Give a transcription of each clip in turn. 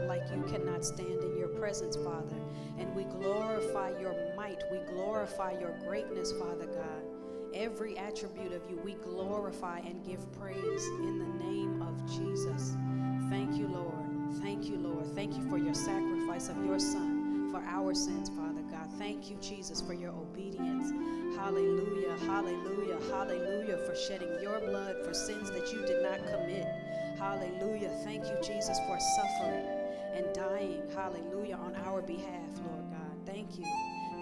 not like you cannot stand in your presence, Father. And we glorify your might. We glorify your greatness, Father God. Every attribute of you, we glorify and give praise in the name of Jesus. Thank you, Lord. Thank you, Lord. Thank you for your sacrifice of your Son for our sins, Father God. Thank you, Jesus, for your obedience. Hallelujah, hallelujah, hallelujah, for shedding your blood for sins that you did not commit. Hallelujah. Thank you, Jesus, for suffering and dying. Hallelujah, on our behalf, Lord God. Thank you.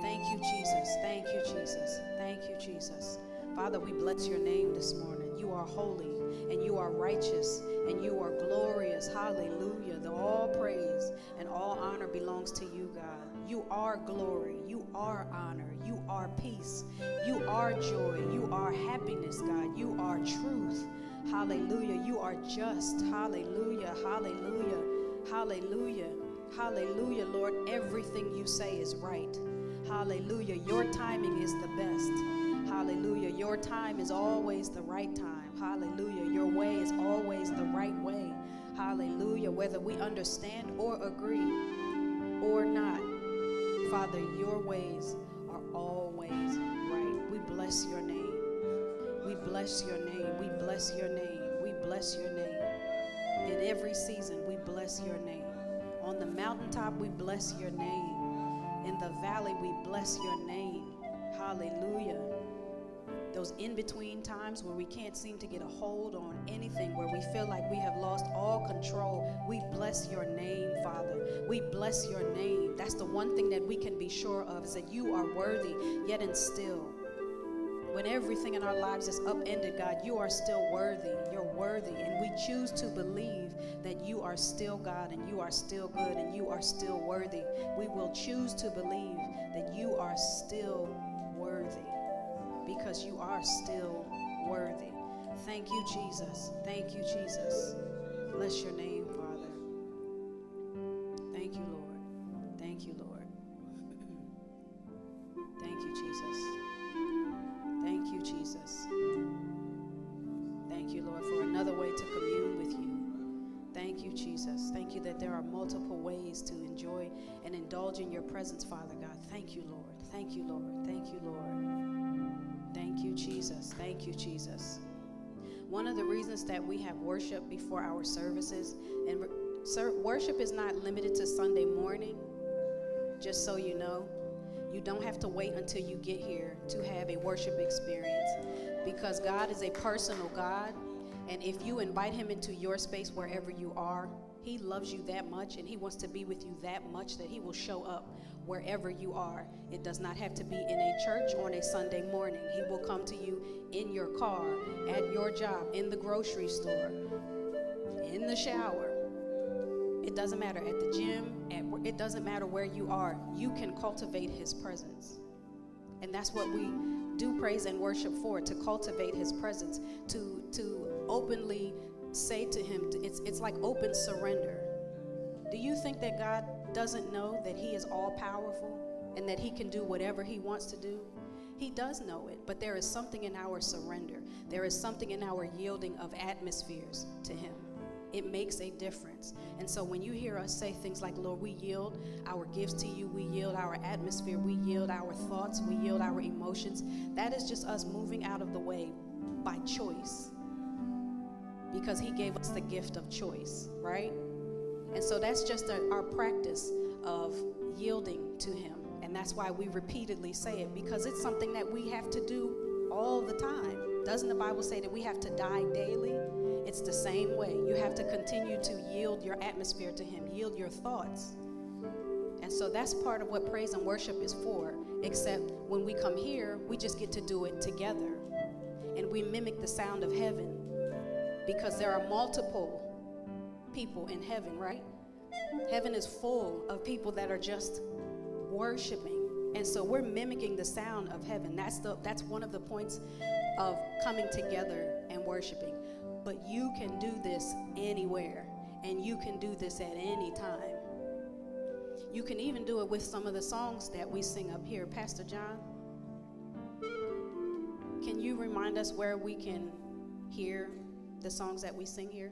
Thank you, Jesus. Thank you, Jesus. Thank you, Jesus. Father, we bless your name this morning. You are holy and you are righteous and you are glorious. Hallelujah. The all praise and all honor belongs to you, God. You are glory. You are honor. You are peace. You are joy. You are happiness, God. You are truth. Hallelujah. You are just. Hallelujah. Hallelujah. Hallelujah. Hallelujah, Lord. Everything you say is right. Hallelujah. Your timing is the best. Hallelujah. Your time is always the right time. Hallelujah. Your way is always the right way. Hallelujah. Whether we understand or agree or not, Father, your ways are always right. We bless your name. We bless your name. We bless your name. We bless your name. In every season, we bless your name. On the mountaintop, we bless your name. In the valley, we bless your name. Hallelujah. Those in between times where we can't seem to get a hold on anything, where we feel like we have lost all control, we bless your name, Father. We bless your name. That's the one thing that we can be sure of is that you are worthy, yet and still. When everything in our lives is upended, God, you are still worthy. You're worthy. And we choose to believe that you are still God and you are still good and you are still worthy. We will choose to believe that you are still worthy because you are still worthy. Thank you, Jesus. Thank you, Jesus. Bless your name, Father. Thank you, Lord. Thank you, Lord. Thank you, Jesus. Thank you, Jesus. Thank you, Lord, for another way to commune with you. Thank you, Jesus. Thank you that there are multiple ways to enjoy and indulge in your presence, Father God. Thank you, Lord. Thank you, Lord. Thank you, Lord. Thank you, Jesus. Thank you, Jesus. One of the reasons that we have worship before our services, and worship is not limited to Sunday morning, just so you know. You don't have to wait until you get here to have a worship experience because God is a personal God. And if you invite Him into your space wherever you are, He loves you that much and He wants to be with you that much that He will show up wherever you are. It does not have to be in a church on a Sunday morning. He will come to you in your car, at your job, in the grocery store, in the shower. It doesn't matter at the gym, at, it doesn't matter where you are. You can cultivate His presence. And that's what we do praise and worship for to cultivate His presence, to, to openly say to Him, it's, it's like open surrender. Do you think that God doesn't know that He is all powerful and that He can do whatever He wants to do? He does know it, but there is something in our surrender. There is something in our yielding of atmospheres to Him. It makes a difference. And so when you hear us say things like, Lord, we yield our gifts to you, we yield our atmosphere, we yield our thoughts, we yield our emotions, that is just us moving out of the way by choice. Because He gave us the gift of choice, right? And so that's just a, our practice of yielding to Him. And that's why we repeatedly say it, because it's something that we have to do all the time. Doesn't the Bible say that we have to die daily? It's the same way. You have to continue to yield your atmosphere to Him, yield your thoughts. And so that's part of what praise and worship is for. Except when we come here, we just get to do it together. And we mimic the sound of heaven because there are multiple people in heaven, right? Heaven is full of people that are just worshiping. And so we're mimicking the sound of heaven. That's the that's one of the points of coming together and worshiping. But you can do this anywhere and you can do this at any time. You can even do it with some of the songs that we sing up here. Pastor John, can you remind us where we can hear the songs that we sing here?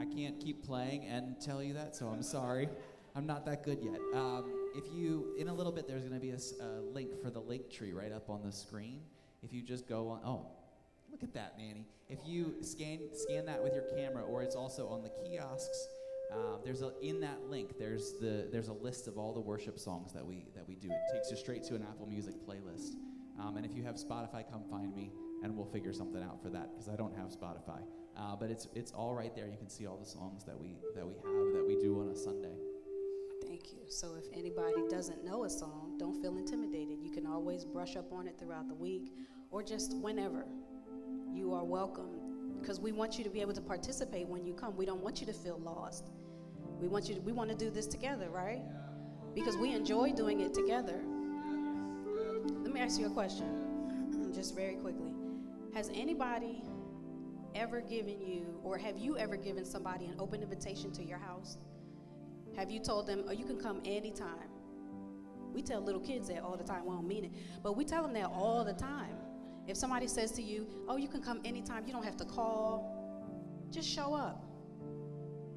I can't keep playing and tell you that, so I'm sorry. I'm not that good yet. Um, if you, in a little bit, there's going to be a link for the link tree right up on the screen. If you just go on, oh, look at that, Manny. If you scan scan that with your camera, or it's also on the kiosks. Uh, there's a in that link. There's the there's a list of all the worship songs that we that we do. It takes you straight to an Apple Music playlist. Um, and if you have Spotify, come find me, and we'll figure something out for that because I don't have Spotify. Uh, but it's it's all right there. You can see all the songs that we that we have that we do on a Sunday. Thank you. So if anybody doesn't know a song, don't feel intimidated. You can always brush up on it throughout the week or just whenever. You are welcome because we want you to be able to participate when you come. We don't want you to feel lost. We want you to, we want to do this together, right? Because we enjoy doing it together. Let me ask you a question just very quickly. Has anybody ever given you, or have you ever given somebody an open invitation to your house? Have you told them, oh, you can come anytime? We tell little kids that all the time. We don't mean it, but we tell them that all the time. If somebody says to you, oh, you can come anytime, you don't have to call, just show up.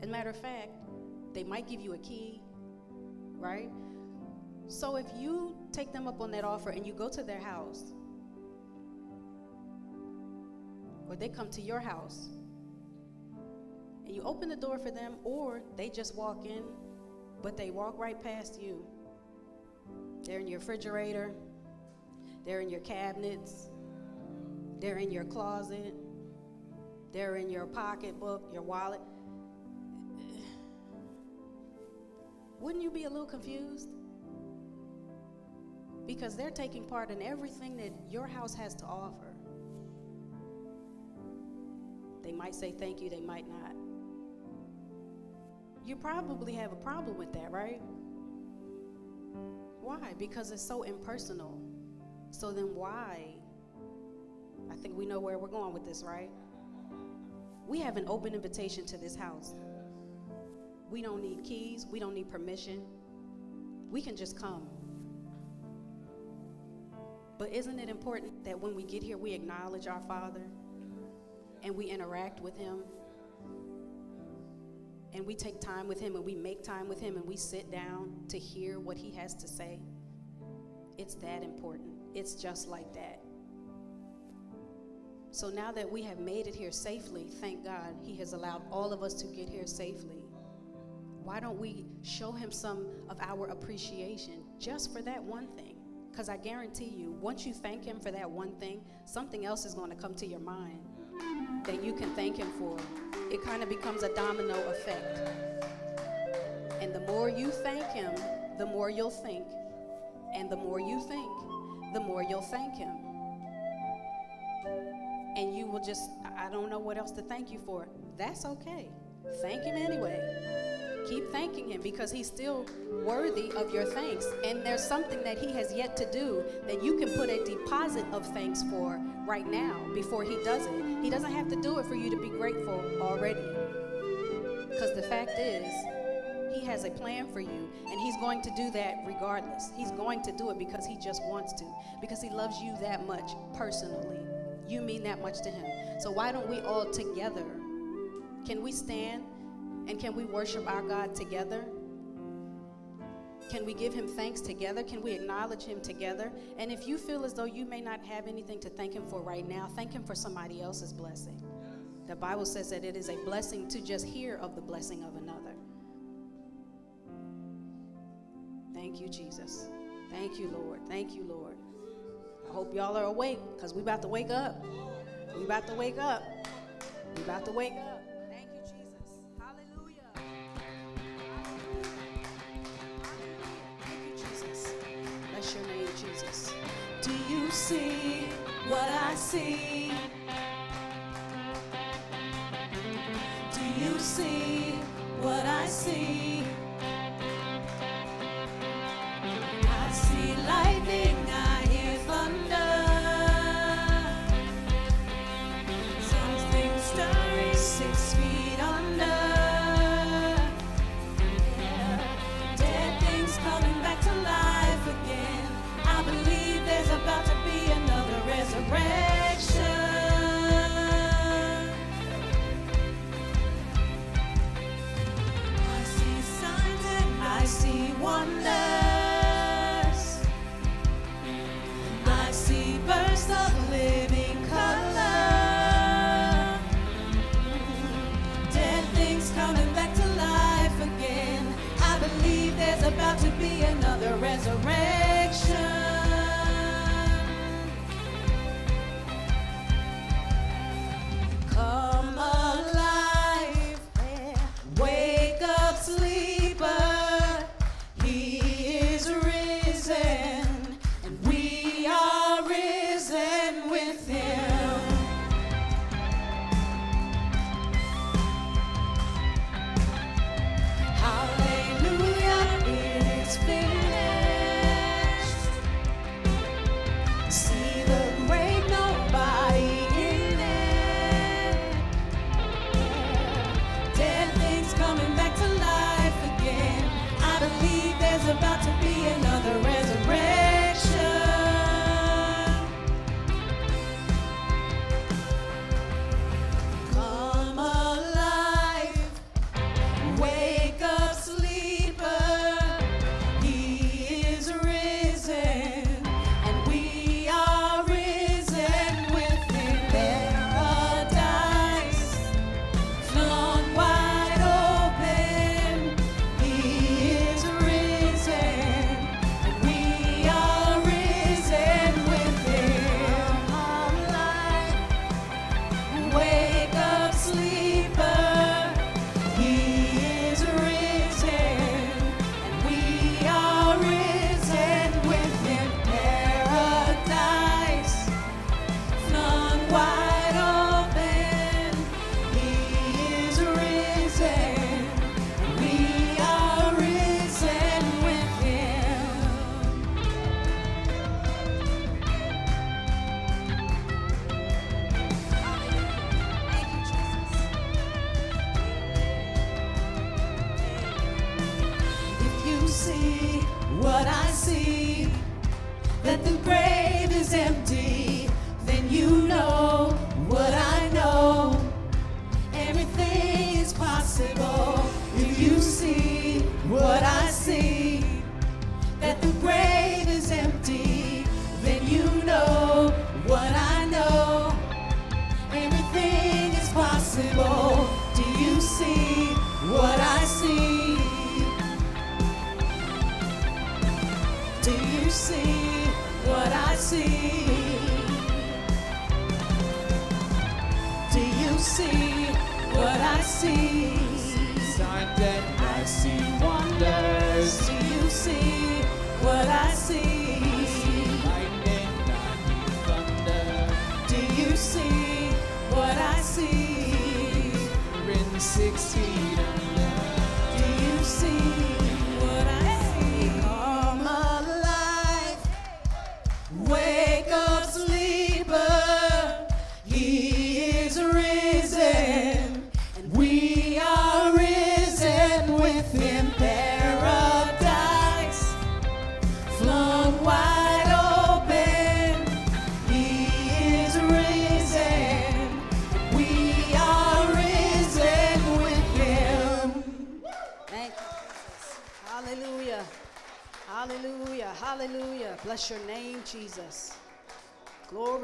As a matter of fact, they might give you a key, right? So if you take them up on that offer and you go to their house, or they come to your house and you open the door for them, or they just walk in, but they walk right past you. They're in your refrigerator, they're in your cabinets, they're in your closet, they're in your pocketbook, your wallet. Wouldn't you be a little confused? Because they're taking part in everything that your house has to offer. They might say thank you, they might not. You probably have a problem with that, right? Why? Because it's so impersonal. So then why? I think we know where we're going with this, right? We have an open invitation to this house. We don't need keys, we don't need permission. We can just come. But isn't it important that when we get here, we acknowledge our Father? and we interact with Him and we take time with Him and we make time with Him and we sit down to hear what He has to say, it's that important. It's just like that. So now that we have made it here safely, thank God He has allowed all of us to get here safely. Why don't we show Him some of our appreciation just for that one thing? Because I guarantee you, once you thank Him for that one thing, something else is going to come to your mind that you can thank Him for. It kind of becomes a domino effect. And the more you thank Him, the more you'll think. And the more you think, the more you'll thank Him. And you will just, I don't know what else to thank you for. That's okay. Thank Him anyway keep thanking him because he's still worthy of your thanks. And there's something that he has yet to do that you can put a deposit of thanks for right now before he does it. He doesn't have to do it for you to be grateful already. Because the fact is, he has a plan for you, and he's going to do that regardless. He's going to do it because he just wants to, because he loves you that much personally. You mean that much to him. So why don't we all together? Can we stand and can we worship our God together? Can we give him thanks together? Can we acknowledge him together? And if you feel as though you may not have anything to thank him for right now, thank him for somebody else's blessing. The Bible says that it is a blessing to just hear of the blessing of another. Thank you, Jesus. Thank you, Lord. Thank you, Lord. I hope y'all are awake because we about to wake up. We about to wake up. We about to wake up. See what I see? Do you see what I see? I see lightning, wonder.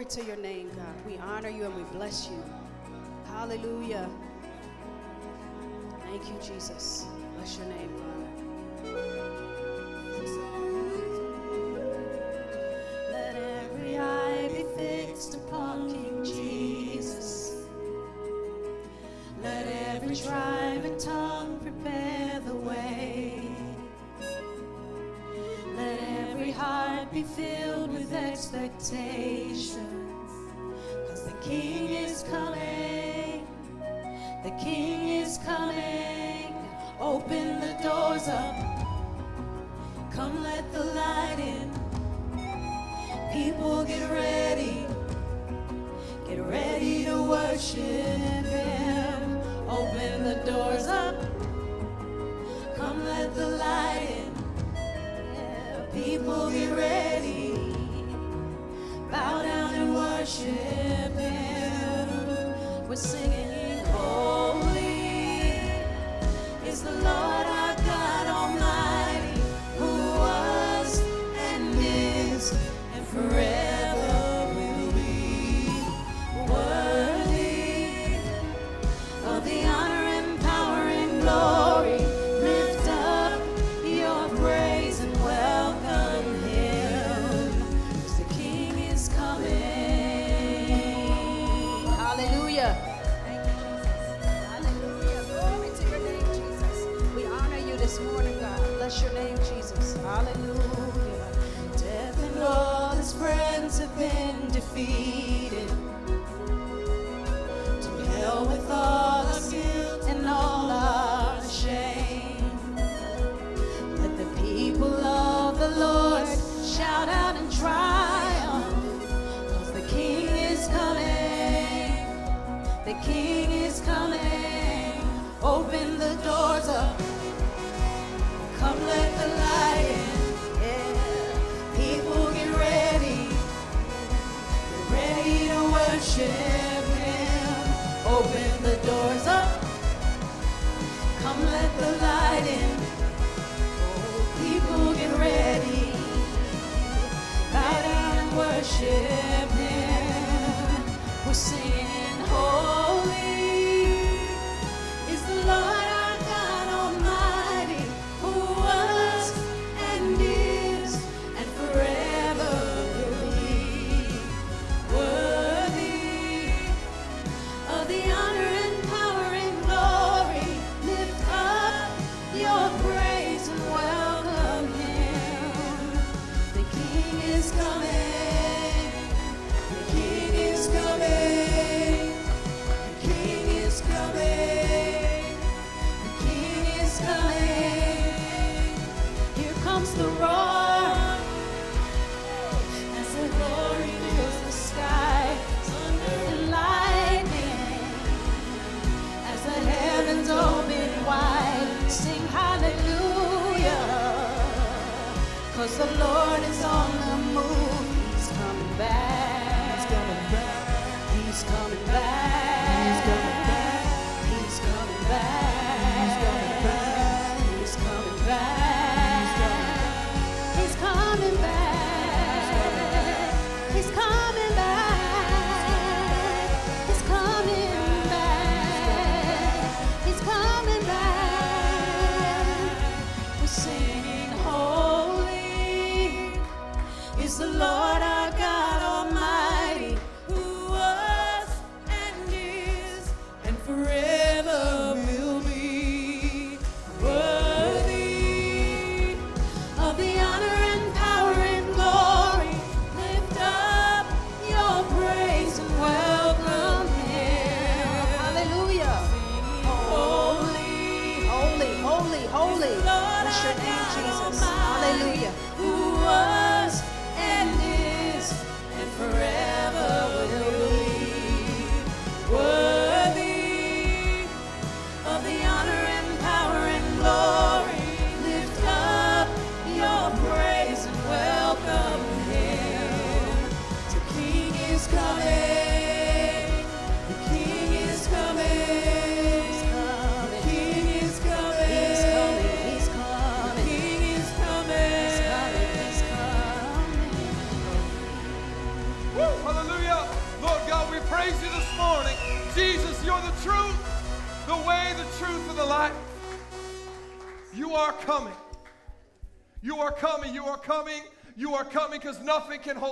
Glory to your name, God. We honor you and we bless you. Hallelujah. Thank you, Jesus. Bless your name, Father. Let every eye be fixed upon King Jesus. Let every tribe and tongue prepare the way. Let every heart be filled.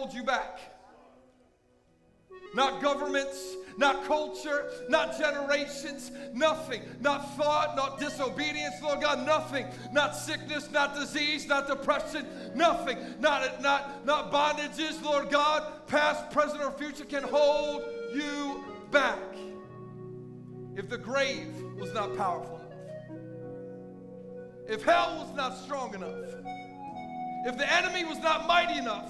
Hold you back. Not governments, not culture, not generations, nothing. Not thought, not disobedience, Lord God, nothing. Not sickness, not disease, not depression, nothing. Not, not, not bondages, Lord God, past, present, or future can hold you back. If the grave was not powerful enough, if hell was not strong enough, if the enemy was not mighty enough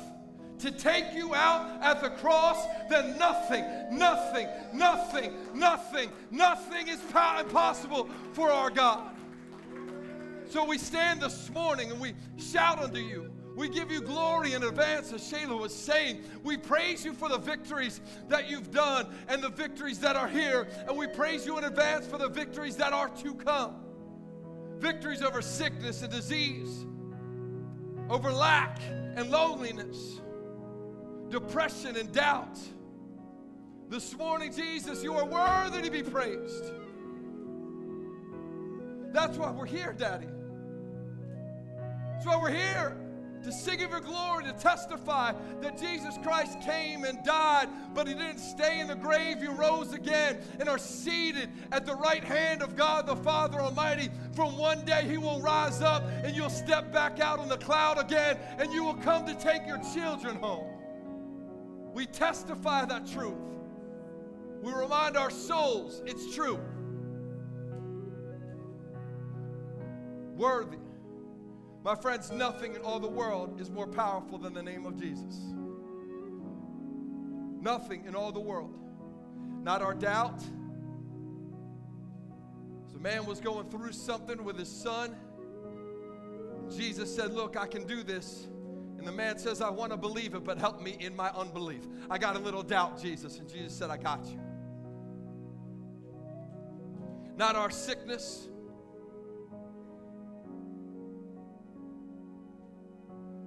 to take you out at the cross, then nothing, nothing, nothing, nothing, nothing is po- impossible for our God. So we stand this morning and we shout unto you. We give you glory in advance, as Shayla was saying. We praise you for the victories that you've done and the victories that are here. And we praise you in advance for the victories that are to come victories over sickness and disease, over lack and loneliness, depression and doubt. This morning, Jesus, you are worthy to be praised. That's why we're here, Daddy. That's why we're here to sing of your glory, to testify that Jesus Christ came and died, but he didn't stay in the grave. You rose again and are seated at the right hand of God the Father Almighty. From one day he will rise up and you'll step back out on the cloud again and you will come to take your children home. We testify that truth. We remind our souls it's true. Worthy. My friends, nothing in all the world is more powerful than the name of Jesus. Nothing in all the world. Not our doubt. So, man was going through something with his son. Jesus said, Look, I can do this. And the man says, I want to believe it, but help me in my unbelief. I got a little doubt, Jesus. And Jesus said, I got you. Not our sickness.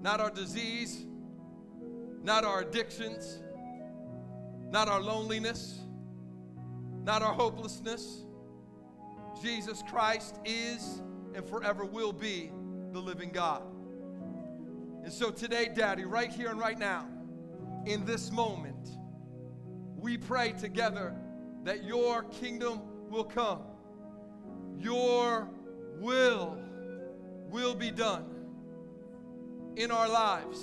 not our disease, not our addictions, not our loneliness, not our hopelessness. Jesus Christ is and forever will be the living God. And so today, Daddy, right here and right now, in this moment, we pray together that your kingdom will come. Your will will be done in our lives.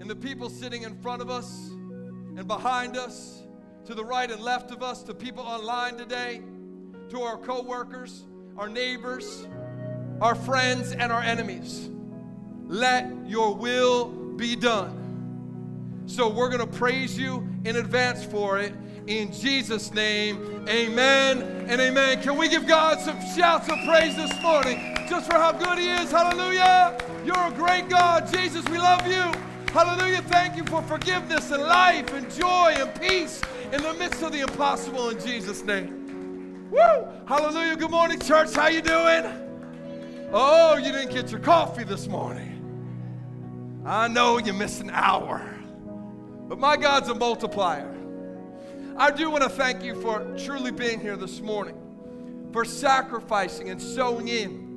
And the people sitting in front of us and behind us, to the right and left of us, to people online today, to our coworkers, our neighbors, our friends, and our enemies. Let your will be done. So we're going to praise you in advance for it. In Jesus' name, amen and amen. Can we give God some shouts of praise this morning just for how good He is? Hallelujah. You're a great God. Jesus, we love you. Hallelujah. Thank you for forgiveness and life and joy and peace in the midst of the impossible in Jesus' name. Woo! Hallelujah. Good morning, church. How you doing? Oh, you didn't get your coffee this morning. I know you missed an hour. But my God's a multiplier. I do want to thank you for truly being here this morning, for sacrificing and sowing in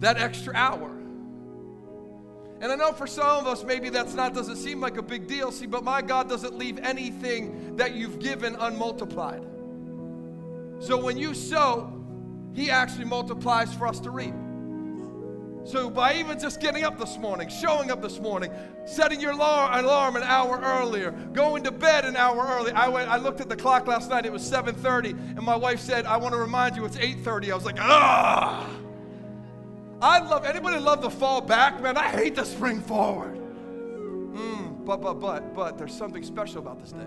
that extra hour. And I know for some of us, maybe that's not, doesn't seem like a big deal. See, but my God doesn't leave anything that you've given unmultiplied. So when you sow, He actually multiplies for us to reap. So by even just getting up this morning, showing up this morning, setting your alarm an hour earlier, going to bed an hour early. I went. I looked at the clock last night. It was 7:30, and my wife said, "I want to remind you it's 8:30." I was like, "Ah." I love anybody love the fall back, man. I hate the spring forward. Mm, but but but but there's something special about this day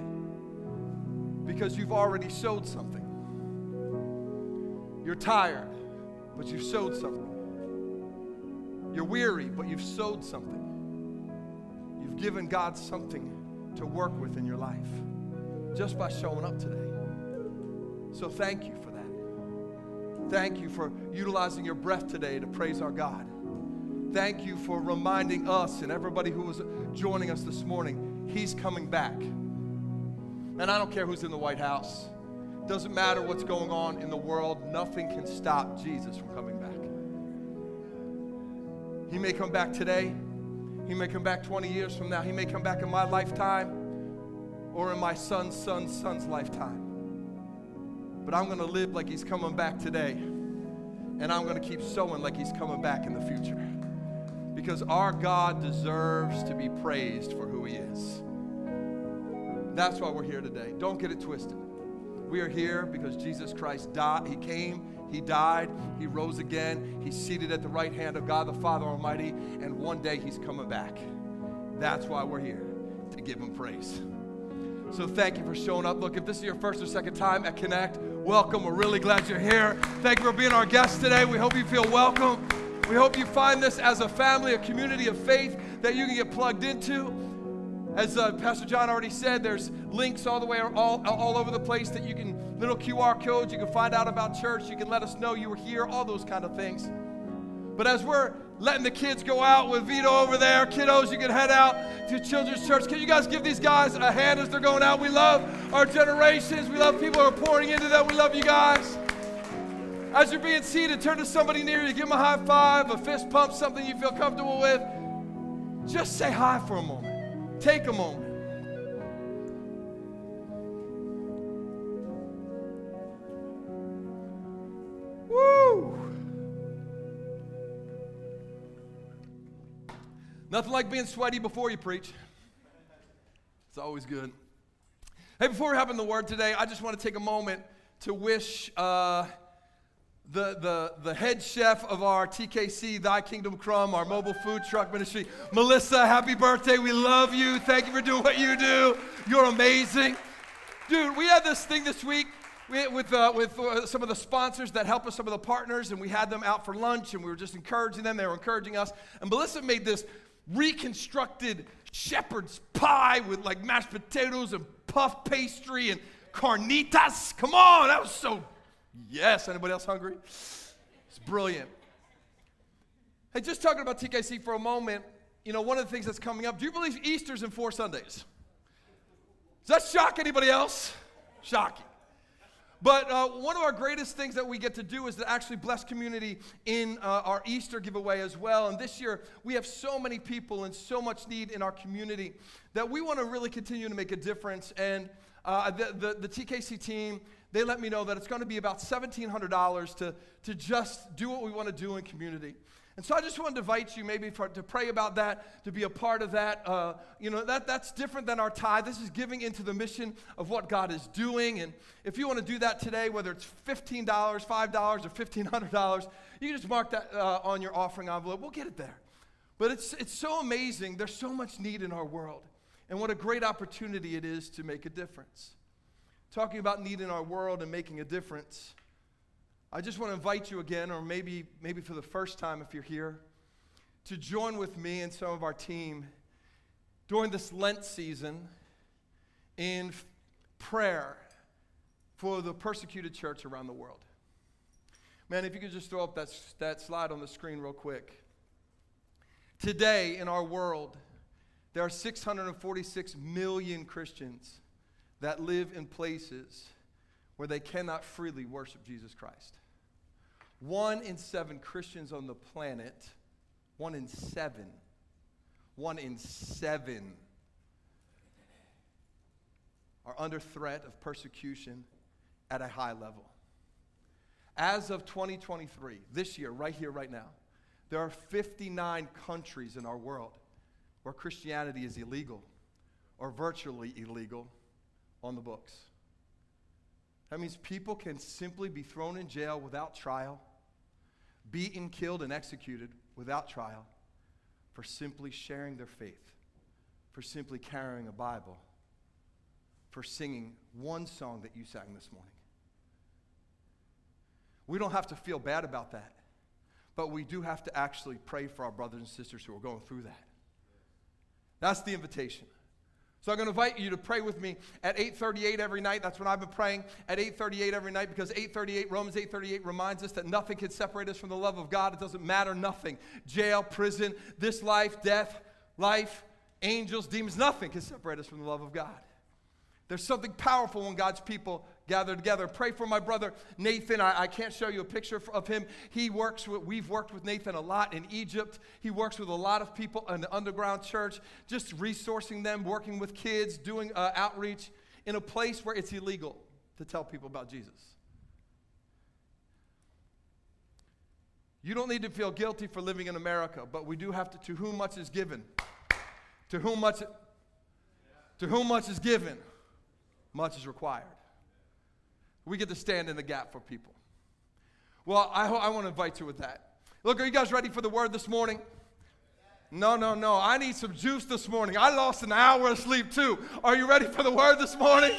because you've already sowed something. You're tired, but you've sowed something. You're weary, but you've sowed something. You've given God something to work with in your life just by showing up today. So thank you for that. Thank you for utilizing your breath today to praise our God. Thank you for reminding us and everybody who was joining us this morning, He's coming back. And I don't care who's in the White House. Doesn't matter what's going on in the world, nothing can stop Jesus from coming. He may come back today. He may come back 20 years from now. He may come back in my lifetime or in my son's son's son's lifetime. But I'm going to live like he's coming back today. And I'm going to keep sowing like he's coming back in the future. Because our God deserves to be praised for who he is. That's why we're here today. Don't get it twisted. We are here because Jesus Christ died. He came, He died, He rose again, He's seated at the right hand of God the Father Almighty, and one day He's coming back. That's why we're here, to give Him praise. So thank you for showing up. Look, if this is your first or second time at Connect, welcome. We're really glad you're here. Thank you for being our guest today. We hope you feel welcome. We hope you find this as a family, a community of faith that you can get plugged into. As uh, Pastor John already said, there's links all the way all, all over the place that you can, little QR codes, you can find out about church, you can let us know you were here, all those kind of things. But as we're letting the kids go out with Vito over there, kiddos, you can head out to Children's Church. Can you guys give these guys a hand as they're going out? We love our generations. We love people who are pouring into them. We love you guys. As you're being seated, turn to somebody near you, give them a high five, a fist pump, something you feel comfortable with. Just say hi for a moment. Take a moment. Nothing like being sweaty before you preach. It's always good. Hey, before we hop in the word today, I just want to take a moment to wish uh, the, the, the head chef of our TKC, Thy Kingdom Crumb, our mobile food truck ministry, Melissa, happy birthday. We love you. Thank you for doing what you do. You're amazing. Dude, we had this thing this week with, uh, with uh, some of the sponsors that help us, some of the partners, and we had them out for lunch and we were just encouraging them. They were encouraging us. And Melissa made this reconstructed shepherd's pie with like mashed potatoes and puff pastry and carnitas. Come on, that was so yes. Anybody else hungry? It's brilliant. Hey, just talking about TKC for a moment, you know, one of the things that's coming up, do you believe Easter's in four Sundays? Does that shock anybody else? Shocking. But uh, one of our greatest things that we get to do is to actually bless community in uh, our Easter giveaway as well. And this year, we have so many people and so much need in our community that we want to really continue to make a difference. And uh, the, the, the TKC team, they let me know that it's going to be about $1,700 to, to just do what we want to do in community. And so I just want to invite you maybe for, to pray about that, to be a part of that. Uh, you know, that, that's different than our tithe. This is giving into the mission of what God is doing. And if you want to do that today, whether it's $15, $5, or $1,500, you can just mark that uh, on your offering envelope. We'll get it there. But it's, it's so amazing. There's so much need in our world. And what a great opportunity it is to make a difference. Talking about need in our world and making a difference. I just want to invite you again, or maybe, maybe for the first time if you're here, to join with me and some of our team during this Lent season in f- prayer for the persecuted church around the world. Man, if you could just throw up that, that slide on the screen real quick. Today in our world, there are 646 million Christians that live in places where they cannot freely worship Jesus Christ. One in seven Christians on the planet, one in seven, one in seven are under threat of persecution at a high level. As of 2023, this year, right here, right now, there are 59 countries in our world where Christianity is illegal or virtually illegal on the books. That means people can simply be thrown in jail without trial, beaten, killed, and executed without trial for simply sharing their faith, for simply carrying a Bible, for singing one song that you sang this morning. We don't have to feel bad about that, but we do have to actually pray for our brothers and sisters who are going through that. That's the invitation. So I'm going to invite you to pray with me at 8:38 every night. That's when I've been praying at 8:38 every night because 8:38 Romans 8:38 reminds us that nothing can separate us from the love of God. It doesn't matter nothing. Jail, prison, this life, death, life, angels, demons, nothing can separate us from the love of God. There's something powerful when God's people gather together. Pray for my brother Nathan. I, I, can't show you a picture of him. He works with, we've worked with Nathan a lot in Egypt. He works with a lot of people in the underground church, just resourcing them, working with kids, doing uh, outreach in a place where it's illegal to tell people about Jesus. You don't need to feel guilty for living in America, but we do have to, to whom much is given. To whom much, to whom much is given much is required. We get to stand in the gap for people. Well, I, I want to invite you with that. Look, are you guys ready for the word this morning? No, no, no. I need some juice this morning. I lost an hour of sleep too. Are you ready for the word this morning?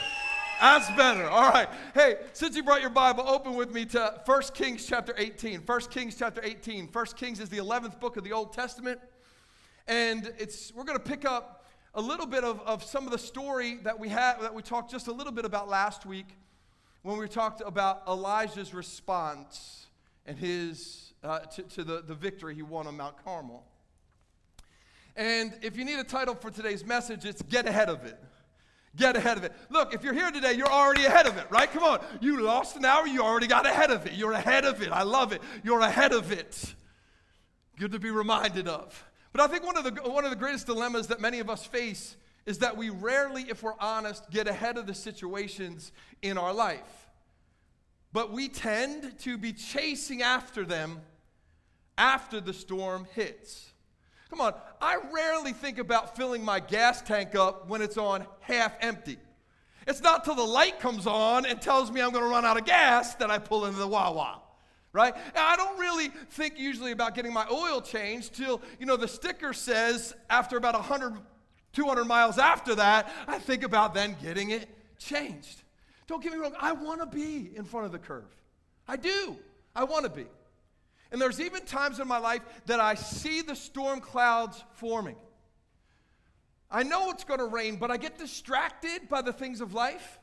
That's better. All right. Hey, since you brought your Bible, open with me to 1 Kings chapter 18. 1 Kings chapter 18. 1 Kings is the 11th book of the Old Testament. And it's we're going to pick up a little bit of, of some of the story that we had that we talked just a little bit about last week when we talked about Elijah's response and his uh, to, to the, the victory he won on Mount Carmel. And if you need a title for today's message, it's Get Ahead of It. Get ahead of it. Look, if you're here today, you're already ahead of it, right? Come on. You lost an hour, you already got ahead of it. You're ahead of it. I love it. You're ahead of it. Good to be reminded of. But I think one of, the, one of the greatest dilemmas that many of us face is that we rarely, if we're honest, get ahead of the situations in our life. But we tend to be chasing after them after the storm hits. Come on, I rarely think about filling my gas tank up when it's on half empty. It's not till the light comes on and tells me I'm going to run out of gas that I pull into the Wawa right? I don't really think usually about getting my oil changed till, you know, the sticker says after about 100, 200 miles after that, I think about then getting it changed. Don't get me wrong, I want to be in front of the curve. I do. I want to be. And there's even times in my life that I see the storm clouds forming. I know it's going to rain, but I get distracted by the things of life.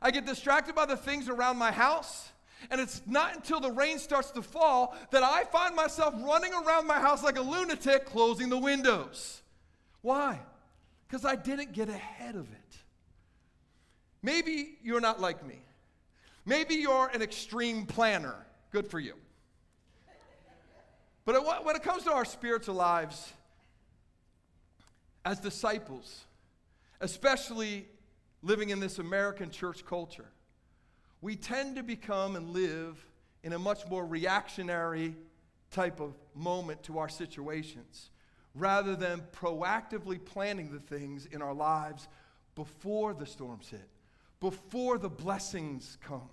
I get distracted by the things around my house. And it's not until the rain starts to fall that I find myself running around my house like a lunatic, closing the windows. Why? Because I didn't get ahead of it. Maybe you're not like me. Maybe you're an extreme planner. Good for you. But when it comes to our spiritual lives, as disciples, especially living in this American church culture, we tend to become and live in a much more reactionary type of moment to our situations rather than proactively planning the things in our lives before the storms hit, before the blessings come.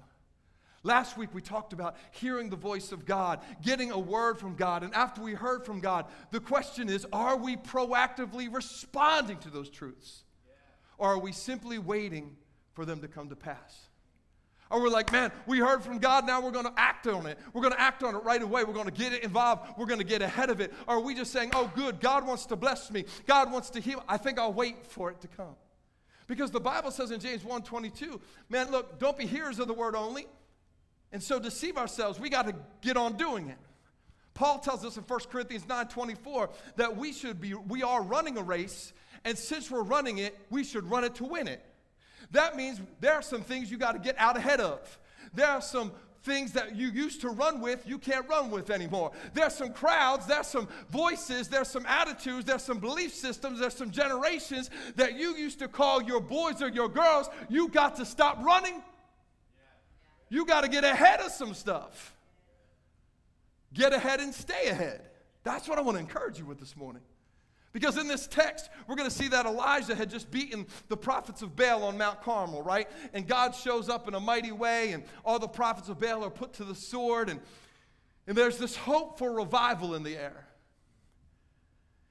Last week we talked about hearing the voice of God, getting a word from God, and after we heard from God, the question is are we proactively responding to those truths? Or are we simply waiting for them to come to pass? Or we're like, man, we heard from God, now we're going to act on it. We're going to act on it right away. We're going to get it involved. We're going to get ahead of it. Or are we just saying, oh, good, God wants to bless me. God wants to heal. I think I'll wait for it to come. Because the Bible says in James 1:22, man, look, don't be hearers of the word only, and so deceive ourselves. We got to get on doing it. Paul tells us in 1 Corinthians 9:24 that we should be we are running a race, and since we're running it, we should run it to win it. That means there are some things you got to get out ahead of. There are some things that you used to run with, you can't run with anymore. There's some crowds, there's some voices, there's some attitudes, there's some belief systems, there's some generations that you used to call your boys or your girls. You got to stop running. You got to get ahead of some stuff. Get ahead and stay ahead. That's what I want to encourage you with this morning. Because in this text, we're going to see that Elijah had just beaten the prophets of Baal on Mount Carmel, right? And God shows up in a mighty way, and all the prophets of Baal are put to the sword, and, and there's this hope for revival in the air.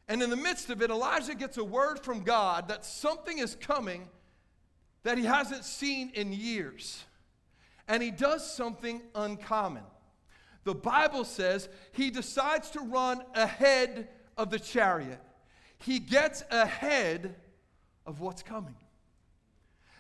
And in the midst of it, Elijah gets a word from God that something is coming that he hasn't seen in years. And he does something uncommon. The Bible says he decides to run ahead of the chariot he gets ahead of what's coming.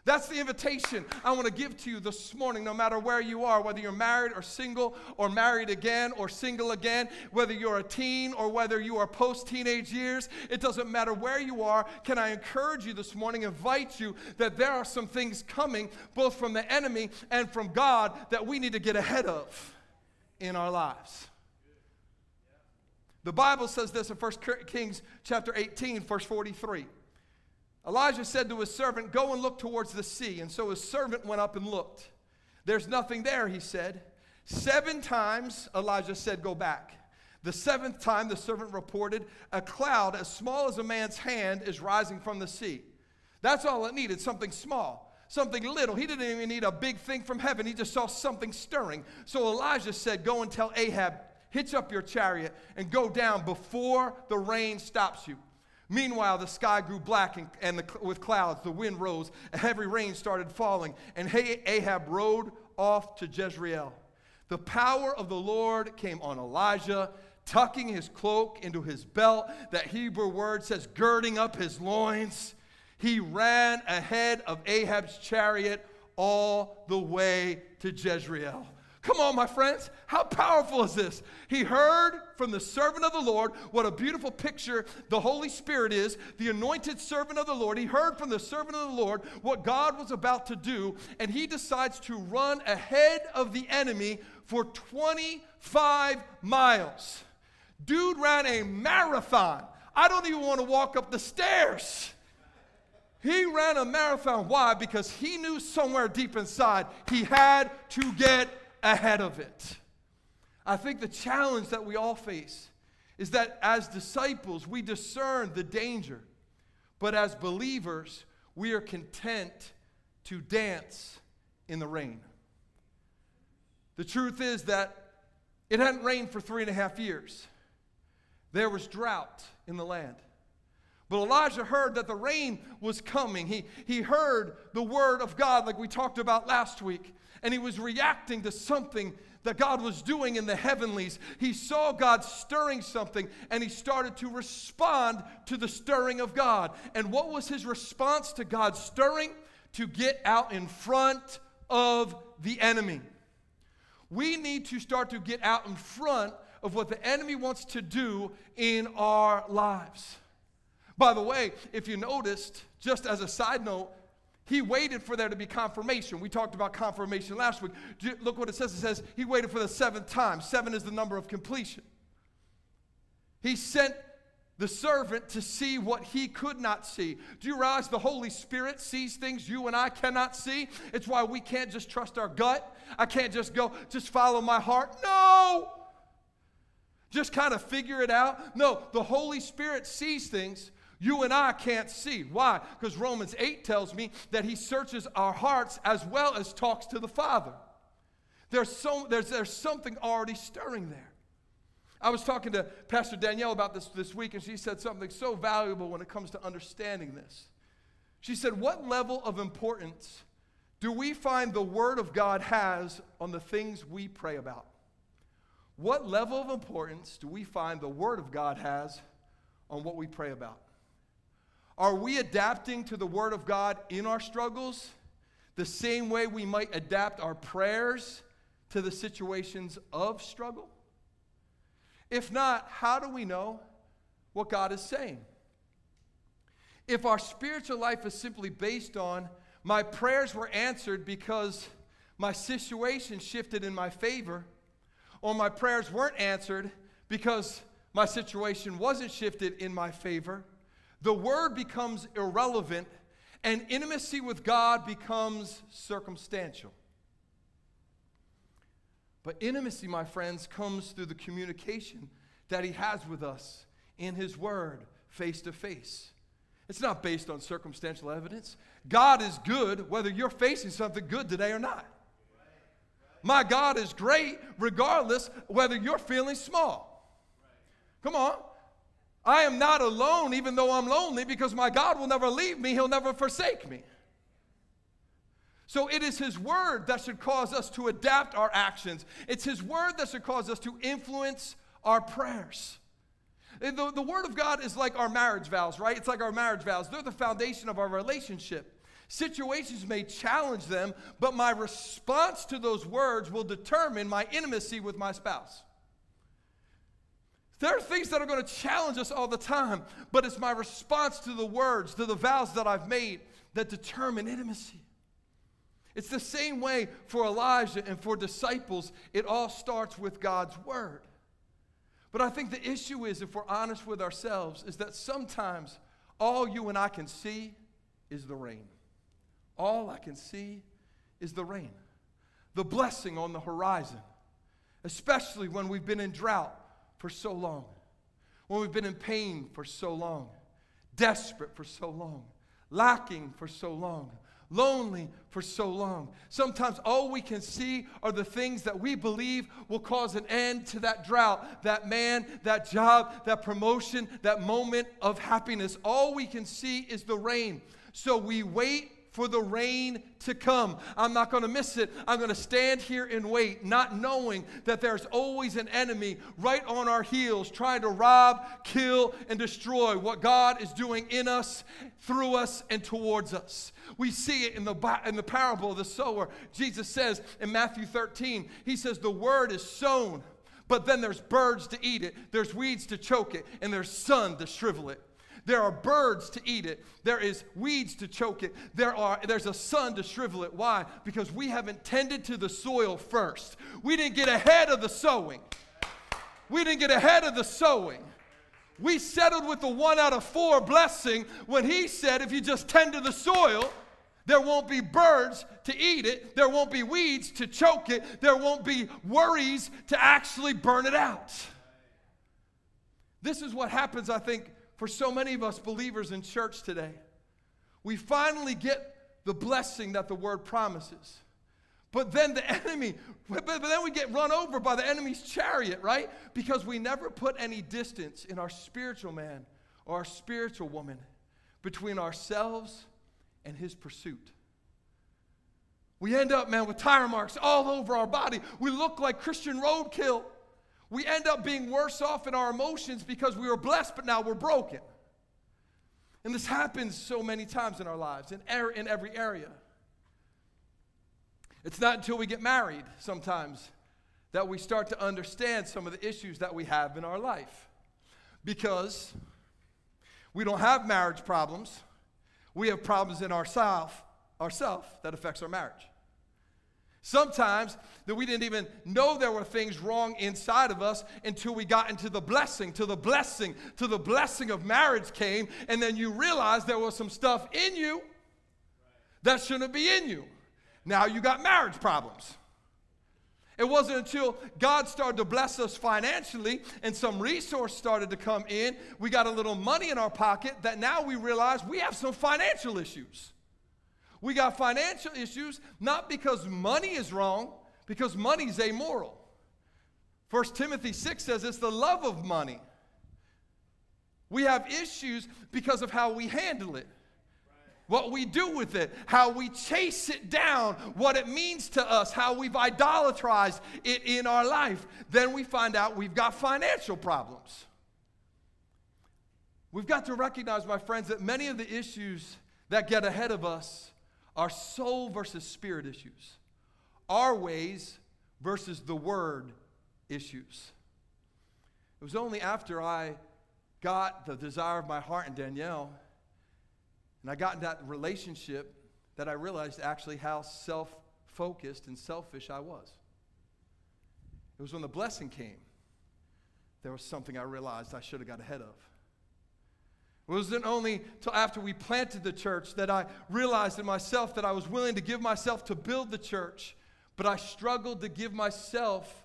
That's the invitation I want to give to you this morning, no matter where you are, whether you're married or single, or married again or single again, whether you're a teen or whether you are post teenage years, it doesn't matter where you are. Can I encourage you this morning, invite you that there are some things coming, both from the enemy and from God, that we need to get ahead of in our lives? The Bible says this in 1 Kings chapter 18, verse 43. Elijah said to his servant, Go and look towards the sea. And so his servant went up and looked. There's nothing there, he said. Seven times Elijah said, Go back. The seventh time the servant reported, A cloud as small as a man's hand is rising from the sea. That's all it needed, something small, something little. He didn't even need a big thing from heaven. He just saw something stirring. So Elijah said, Go and tell Ahab, hitch up your chariot, and go down before the rain stops you. Meanwhile, the sky grew black and, and the, with clouds. The wind rose. A heavy rain started falling, and Ahab rode off to Jezreel. The power of the Lord came on Elijah, tucking his cloak into his belt. That Hebrew word says, girding up his loins. He ran ahead of Ahab's chariot all the way to Jezreel. Come on, my friends. How powerful is this? He heard from the servant of the Lord what a beautiful picture the Holy Spirit is, the anointed servant of the Lord. He heard from the servant of the Lord what God was about to do, and he decides to run ahead of the enemy for 25 miles. Dude ran a marathon. I don't even want to walk up the stairs. He ran a marathon. Why? Because he knew somewhere deep inside he had to get ahead of it. I think the challenge that we all face is that as disciples, we discern the danger, but as believers, we are content to dance in the rain. The truth is that it hadn't rained for three and a half years. There was drought in the land. But Elijah heard that the rain was coming. He, he heard the word of God, like we talked about last week and he was reacting to something that God was doing in the heavenlies. He saw God stirring something and he started to respond to the stirring of God. And what was his response to God's stirring? To get out in front of the enemy. We need to start to get out in front of what the enemy wants to do in our lives. By the way, if you noticed, just as a side note, he waited for there to be confirmation. We talked about confirmation last week. Look what it says. It says he waited for the seventh time. Seven is the number of completion. He sent the servant to see what he could not see. Do you realize the Holy Spirit sees things you and I cannot see? It's why we can't just trust our gut. I can't just go, just follow my heart. No! Just kind of figure it out. No, the Holy Spirit sees things you and I can't see. Why? Because Romans 8 tells me that he searches our hearts as well as talks to the Father. There's, so, there's, there's something already stirring there. I was talking to Pastor Danielle about this this week, and she said something so valuable when it comes to understanding this. She said, What level of importance do we find the Word of God has on the things we pray about? What level of importance do we find the Word of God has on what we pray about? Are we adapting to the Word of God in our struggles the same way we might adapt our prayers to the situations of struggle? If not, how do we know what God is saying? If our spiritual life is simply based on my prayers were answered because my situation shifted in my favor, or my prayers weren't answered because my situation wasn't shifted in my favor, the word becomes irrelevant and intimacy with God becomes circumstantial. But intimacy, my friends, comes through the communication that He has with us in His Word, face to face. It's not based on circumstantial evidence. God is good whether you're facing something good today or not. My God is great regardless whether you're feeling small. Come on. I am not alone even though I'm lonely because my God will never leave me, He'll never forsake me. So it is His Word that should cause us to adapt our actions. It's His Word that should cause us to influence our prayers. The, the Word of God is like our marriage vows, right? It's like our marriage vows. They're the foundation of our relationship. Situations may challenge them, but my response to those words will determine my intimacy with my spouse. There are things that are going to challenge us all the time, but it's my response to the words, to the vows that I've made that determine intimacy. It's the same way for Elijah and for disciples. It all starts with God's word. But I think the issue is, if we're honest with ourselves, is that sometimes all you and I can see is the rain. All I can see is the rain, the blessing on the horizon, especially when we've been in drought for so long, when we've been in pain for so long, desperate for so long, lacking for so long, lonely for so long. Sometimes all we can see are the things that we believe will cause an end to that drought, that man, that job, that promotion, that moment of happiness. All we can see is the rain. So we wait for the rain to come. I'm not going to miss it. I'm going to stand here and wait, not knowing that there's always an enemy right on our heels trying to rob, kill, and destroy what God is doing in us, through us, and towards us. We see it in the, in the parable of the sower. Jesus says in Matthew 13, He says, The word is sown, but then there's birds to eat it, there's weeds to choke it, and there's sun to shrivel it. There are birds to eat it. There is weeds to choke it. There are, there's a sun to shrivel it. Why? Because we haven't tended to the soil first. We didn't get ahead of the sowing. We didn't get ahead of the sowing. We settled with the one out of four blessing when he said, if you just tend to the soil, there won't be birds to eat it. There won't be weeds to choke it. There won't be worries to actually burn it out. This is what happens, I think, for so many of us believers in church today. We finally get the blessing that the word promises. But then the enemy, but then we get run over by the enemy's chariot, right? Because we never put any distance in our spiritual man or our spiritual woman between ourselves and his pursuit. We end up, man, with tire marks all over our body. We look like Christian roadkill we end up being worse off in our emotions because we were blessed, but now we're broken. And this happens so many times in our lives, in, er- in every area. It's not until we get married sometimes that we start to understand some of the issues that we have in our life. Because we don't have marriage problems, we have problems in ourself, ourself that affects our marriage. Sometimes that we didn't even know there were things wrong inside of us until we got into the blessing, to the blessing, to the blessing of marriage came, and then you realize there was some stuff in you that shouldn't be in you. Now you got marriage problems. It wasn't until God started to bless us financially and some resource started to come in, we got a little money in our pocket that now we realize we have some financial issues. We got financial issues, not because money is wrong, because money's amoral. 1 Timothy 6 says it's the love of money. We have issues because of how we handle it. what we do with it, how we chase it down, what it means to us, how we've idolatrized it in our life, then we find out we've got financial problems. We've got to recognize, my friends, that many of the issues that get ahead of us are soul versus spirit issues, our ways versus the word issues. It was only after I got the desire of my heart in Danielle and I got in that relationship that I realized actually how self focused and selfish I was. It was when the blessing came, there was something I realized I should have got ahead of. It wasn't only till after we planted the church that I realized in myself that I was willing to give myself to build the church, but I struggled to give myself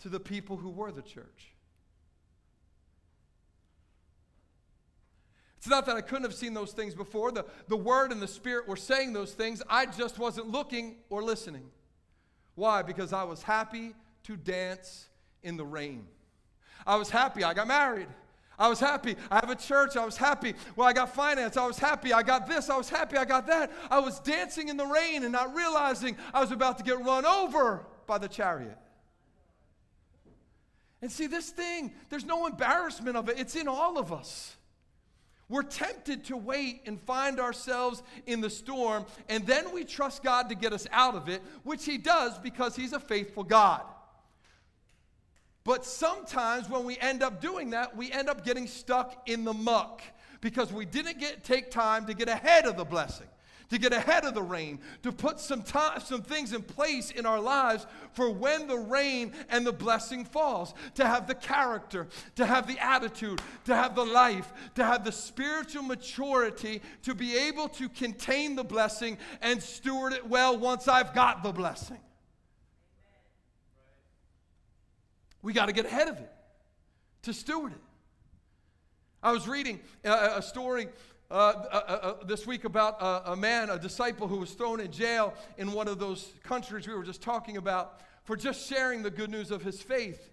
to the people who were the church. It's not that I couldn't have seen those things before. The, the Word and the Spirit were saying those things. I just wasn't looking or listening. Why? Because I was happy to dance in the rain. I was happy. I got married. I was happy. I have a church. I was happy. Well, I got finance. I was happy. I got this. I was happy. I got that. I was dancing in the rain and not realizing I was about to get run over by the chariot. And see, this thing, there's no embarrassment of it, it's in all of us. We're tempted to wait and find ourselves in the storm, and then we trust God to get us out of it, which He does because He's a faithful God. But sometimes when we end up doing that, we end up getting stuck in the muck because we didn't get, take time to get ahead of the blessing to get ahead of the rain, to put some time, some things in place in our lives for when the rain and the blessing falls, to have the character, to have the attitude, to have the life, to have the spiritual maturity to be able to contain the blessing and steward it well once I've got the blessing. We got to get ahead of it to steward it. I was reading a, a story uh, uh, uh, uh, this week about a, a man, a disciple who was thrown in jail in one of those countries we were just talking about for just sharing the good news of his faith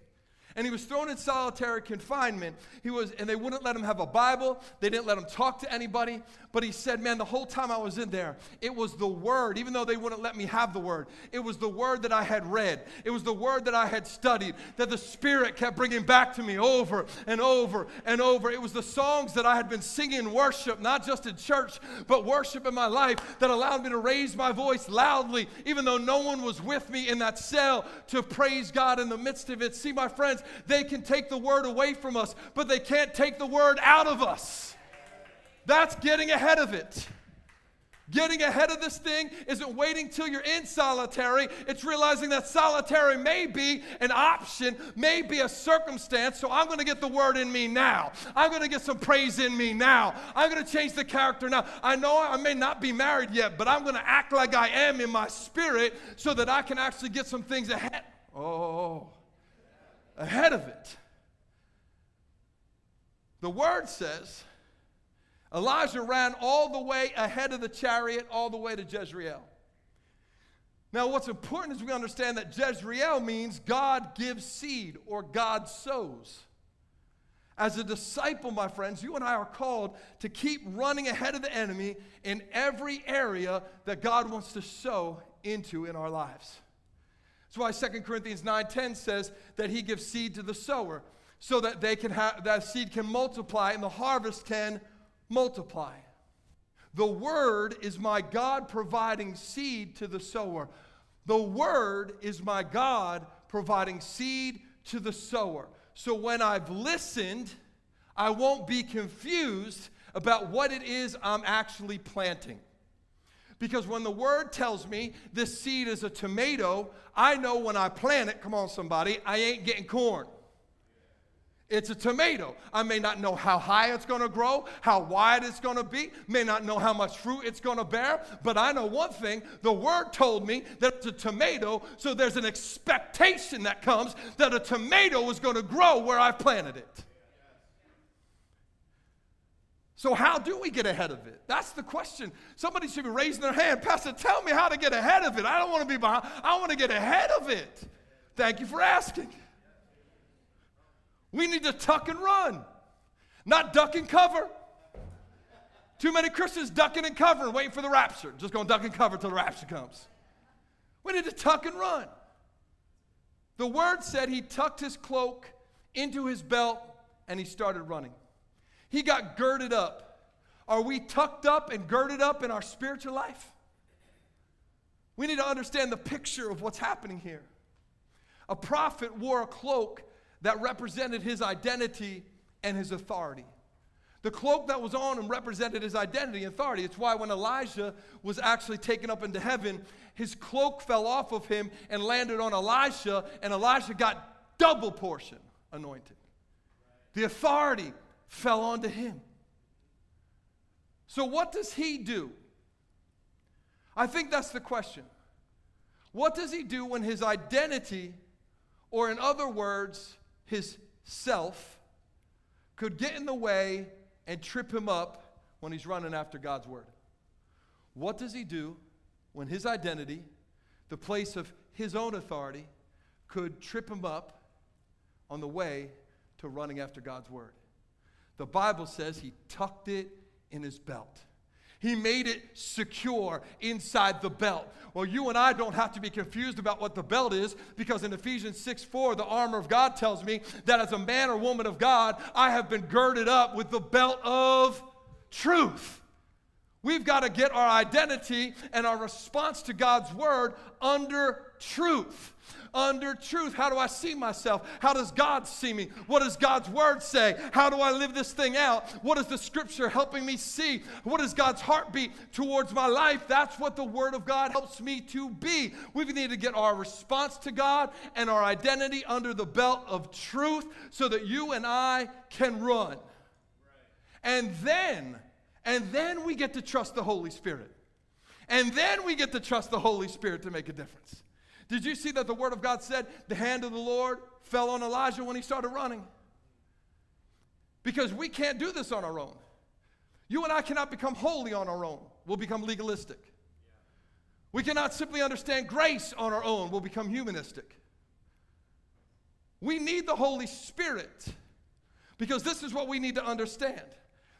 and he was thrown in solitary confinement. He was, and they wouldn't let him have a Bible. They didn't let him talk to anybody. But he said, "Man, the whole time I was in there, it was the Word. Even though they wouldn't let me have the Word, it was the Word that I had read. It was the Word that I had studied. That the Spirit kept bringing back to me over and over and over. It was the songs that I had been singing in worship, not just in church, but worship in my life, that allowed me to raise my voice loudly, even though no one was with me in that cell to praise God in the midst of it. See, my friends." They can take the word away from us, but they can't take the word out of us. That's getting ahead of it. Getting ahead of this thing isn't waiting till you're in solitary. It's realizing that solitary may be an option, may be a circumstance. So I'm going to get the word in me now. I'm going to get some praise in me now. I'm going to change the character now. I know I may not be married yet, but I'm going to act like I am in my spirit so that I can actually get some things ahead. Oh ahead of it. The word says Elijah ran all the way ahead of the chariot, all the way to Jezreel. Now, what's important is we understand that Jezreel means God gives seed or God sows. As a disciple, my friends, you and I are called to keep running ahead of the enemy in every area that God wants to sow into in our lives. That's why 2 Corinthians 9:10 says that he gives seed to the sower so that they can have that seed can multiply and the harvest can multiply. The word is my God providing seed to the sower. The word is my God providing seed to the sower. So when I've listened, I won't be confused about what it is I'm actually planting. Because when the word tells me this seed is a tomato, I know when I plant it, come on, somebody, I ain't getting corn. It's a tomato. I may not know how high it's going to grow, how wide it's going to be, may not know how much fruit it's going to bear, but I know one thing the word told me that it's a tomato, so there's an expectation that comes that a tomato is going to grow where I planted it. So, how do we get ahead of it? That's the question. Somebody should be raising their hand. Pastor, tell me how to get ahead of it. I don't want to be behind, I want to get ahead of it. Thank you for asking. We need to tuck and run, not duck and cover. Too many Christians ducking and covering, waiting for the rapture. Just going to duck and cover till the rapture comes. We need to tuck and run. The word said he tucked his cloak into his belt and he started running. He got girded up. Are we tucked up and girded up in our spiritual life? We need to understand the picture of what's happening here. A prophet wore a cloak that represented his identity and his authority. The cloak that was on him represented his identity and authority. It's why when Elijah was actually taken up into heaven, his cloak fell off of him and landed on Elisha, and Elisha got double portion anointed. The authority fell onto him. So, what does he do? I think that's the question. What does he do when his identity, or in other words, his self, could get in the way and trip him up when he's running after God's word? What does he do when his identity, the place of his own authority, could trip him up on the way to running after God's word? The Bible says he tucked it in his belt. He made it secure inside the belt. Well, you and I don't have to be confused about what the belt is because in Ephesians 6 4, the armor of God tells me that as a man or woman of God, I have been girded up with the belt of truth. We've got to get our identity and our response to God's word under truth under truth. How do I see myself? How does God see me? What does God's word say? How do I live this thing out? What is the scripture helping me see? What is God's heartbeat towards my life? That's what the word of God helps me to be. We need to get our response to God and our identity under the belt of truth so that you and I can run. And then, and then we get to trust the Holy Spirit. And then we get to trust the Holy Spirit to make a difference. Did you see that the Word of God said the hand of the Lord fell on Elijah when he started running? Because we can't do this on our own. You and I cannot become holy on our own. We'll become legalistic. We cannot simply understand grace on our own. We'll become humanistic. We need the Holy Spirit because this is what we need to understand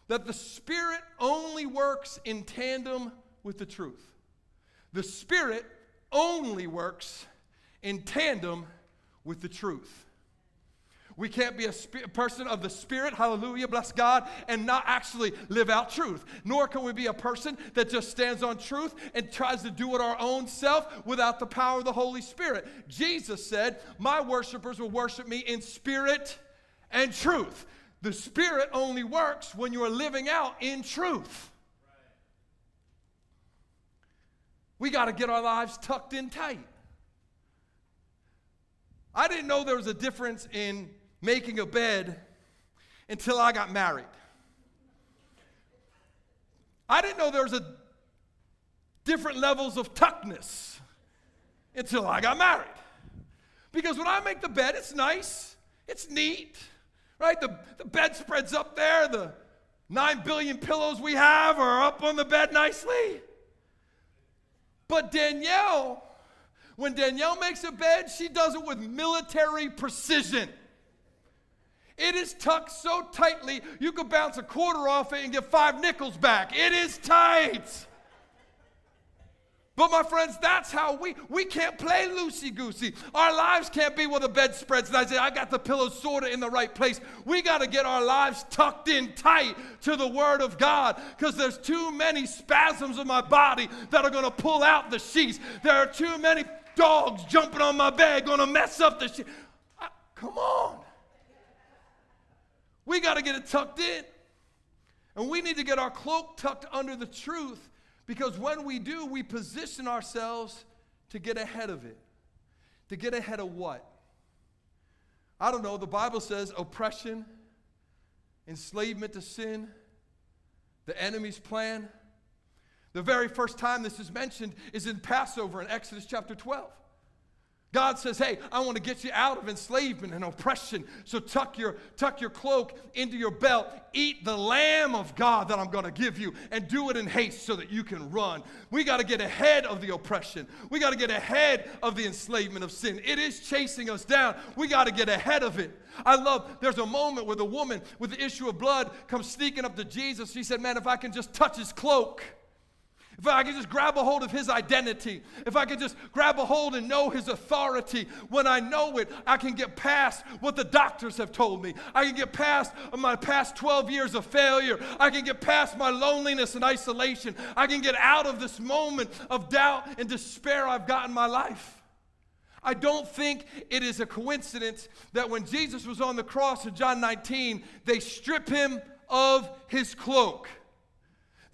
that the Spirit only works in tandem with the truth. The Spirit only works in tandem with the truth. We can't be a, sp- person of the Spirit, hallelujah, bless God, and not actually live out truth. Nor can we be a person that just stands on truth and tries to do it our own self without the power of the Holy Spirit. Jesus said, My worshipers will worship me in spirit and truth. The Spirit only works when you are living out in truth. We got to get our lives tucked in tight. I didn't know there was a difference in making a bed until I got married. I didn't know there was a different levels of tuckness until I got married. Because when I make the bed, it's nice, it's neat, right? The, the bedspread's up there, the nine billion pillows we have are up on the bed nicely. But Danielle, when Danielle makes a bed, she does it with military precision. It is tucked so tightly, you could bounce a quarter off it and get five nickels back. It is tight. But my friends, that's how we we can't play loosey goosey. Our lives can't be where the bed spreads and I say I got the pillows sorted in the right place. We got to get our lives tucked in tight to the Word of God because there's too many spasms of my body that are going to pull out the sheets. There are too many dogs jumping on my bed going to mess up the sheets. Come on, we got to get it tucked in, and we need to get our cloak tucked under the truth because when we do, we position ourselves to get ahead of it. To get ahead of what? I don't know. The Bible says oppression, enslavement to sin, the enemy's plan. The very first time this is mentioned is in Passover in Exodus chapter 12. God says, "Hey, I want to get you out of enslavement and oppression. So tuck your tuck your cloak into your belt. Eat the lamb of God that I'm going to give you and do it in haste so that you can run. We got to get ahead of the oppression. We got to get ahead of the enslavement of sin. It is chasing us down. We got to get ahead of it. I love there's a moment where the woman with the issue of blood comes sneaking up to Jesus. She said, "Man, if I can just touch his cloak, if I could just grab a hold of his identity, if I could just grab a hold and know his authority, when I know it, I can get past what the doctors have told me. I can get past my past 12 years of failure. I can get past my loneliness and isolation. I can get out of this moment of doubt and despair I've got in my life. I don't think it is a coincidence that when Jesus was on the cross in John 19, they strip him of his cloak.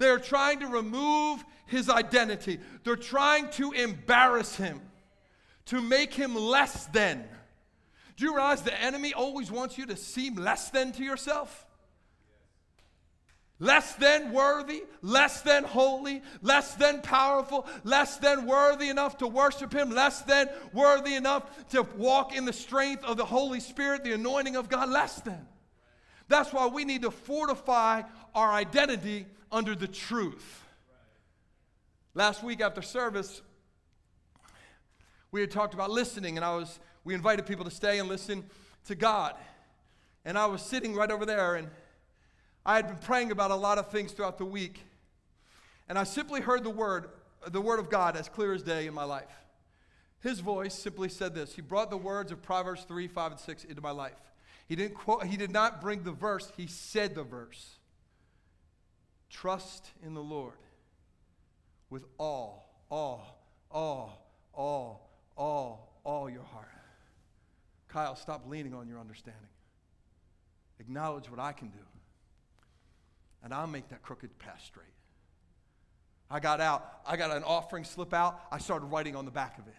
They're trying to remove his identity. They're trying to embarrass him, to make him less than. Do you realize the enemy always wants you to seem less than to yourself? Less than worthy, less than holy, less than powerful, less than worthy enough to worship Him, less than worthy enough to walk in the strength of the Holy Spirit, the anointing of God, less than. That's why we need to fortify our identity under the truth. Last week after service, we had talked about listening, and I was we invited people to stay and listen to God. And I was sitting right over there, and I had been praying about a lot of things throughout the week. And I simply heard the word, the word of God as clear as day in my life. His voice simply said this. He brought the words of Proverbs 3, 5, and 6 into my life. He didn't quote, he did not bring the verse, he said the verse. Trust in the Lord with all, all, all, all, all, all your heart. Kyle, stop leaning on your understanding. Acknowledge what I can do, and I'll make that crooked path straight. I got out, I got an offering slip out, I started writing on the back of it.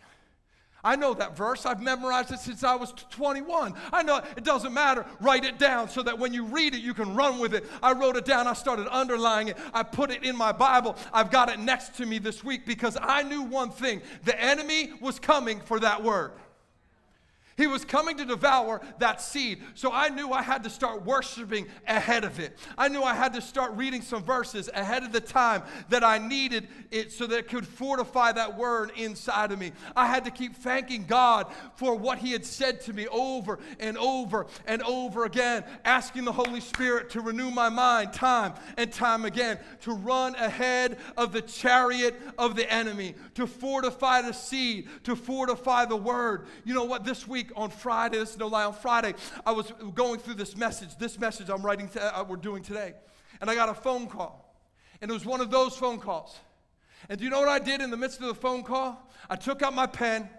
I know that verse. I've memorized it since I was 21. I know it doesn't matter. Write it down so that when you read it, you can run with it. I wrote it down. I started underlining it. I put it in my Bible. I've got it next to me this week because I knew one thing the enemy was coming for that word. He was coming to devour that seed. So I knew I had to start worshiping ahead of it. I knew I had to start reading some verses ahead of the time that I needed it so that it could fortify that word inside of me. I had to keep thanking God for what He had said to me over and over and over again, asking the Holy Spirit to renew my mind time and time again, to run ahead of the chariot of the enemy, to fortify the seed, to fortify the word. You know what? This week, week on Friday, this is no lie, on Friday, I was going through this message, this message I'm writing, to, uh, we're doing today. And I got a phone call. And it was one of those phone calls. And do you know what I did in the midst of the phone call? I took out my pen,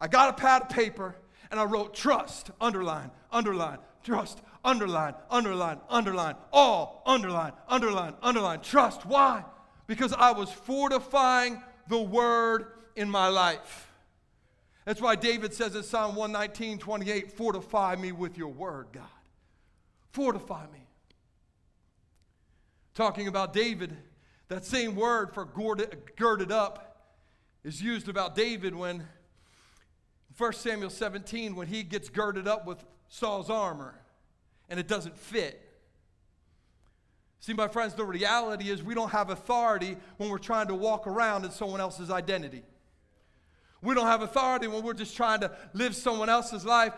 I got a pad of paper, and I wrote trust, underline, underline, trust, underline, underline, underline, all, underline, underline, underline, trust. Why? Because I was fortifying the word in my life. That's why David says in Psalm 119, 28, fortify me with your word, God. Fortify me. Talking about David, that same word for girded up is used about David when 1 Samuel 17, when he gets girded up with Saul's armor and it doesn't fit. See, my friends, the reality is we don't have authority when we're trying to walk around in someone else's identity. We don't have authority when we're just trying to live someone else's life.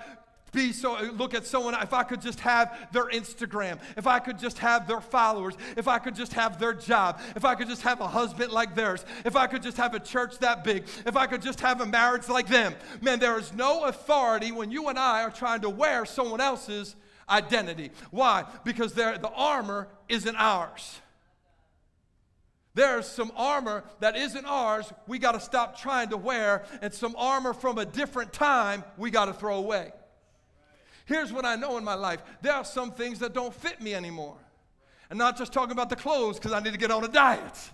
Be so, look at someone, if I could just have their Instagram, if I could just have their followers, if I could just have their job, if I could just have a husband like theirs, if I could just have a church that big, if I could just have a marriage like them. Man, there is no authority when you and I are trying to wear someone else's identity. Why? Because the armor isn't ours. There's some armor that isn't ours, we got to stop trying to wear, and some armor from a different time we got to throw away. Here's what I know in my life there are some things that don't fit me anymore. And not just talking about the clothes because I need to get on a diet.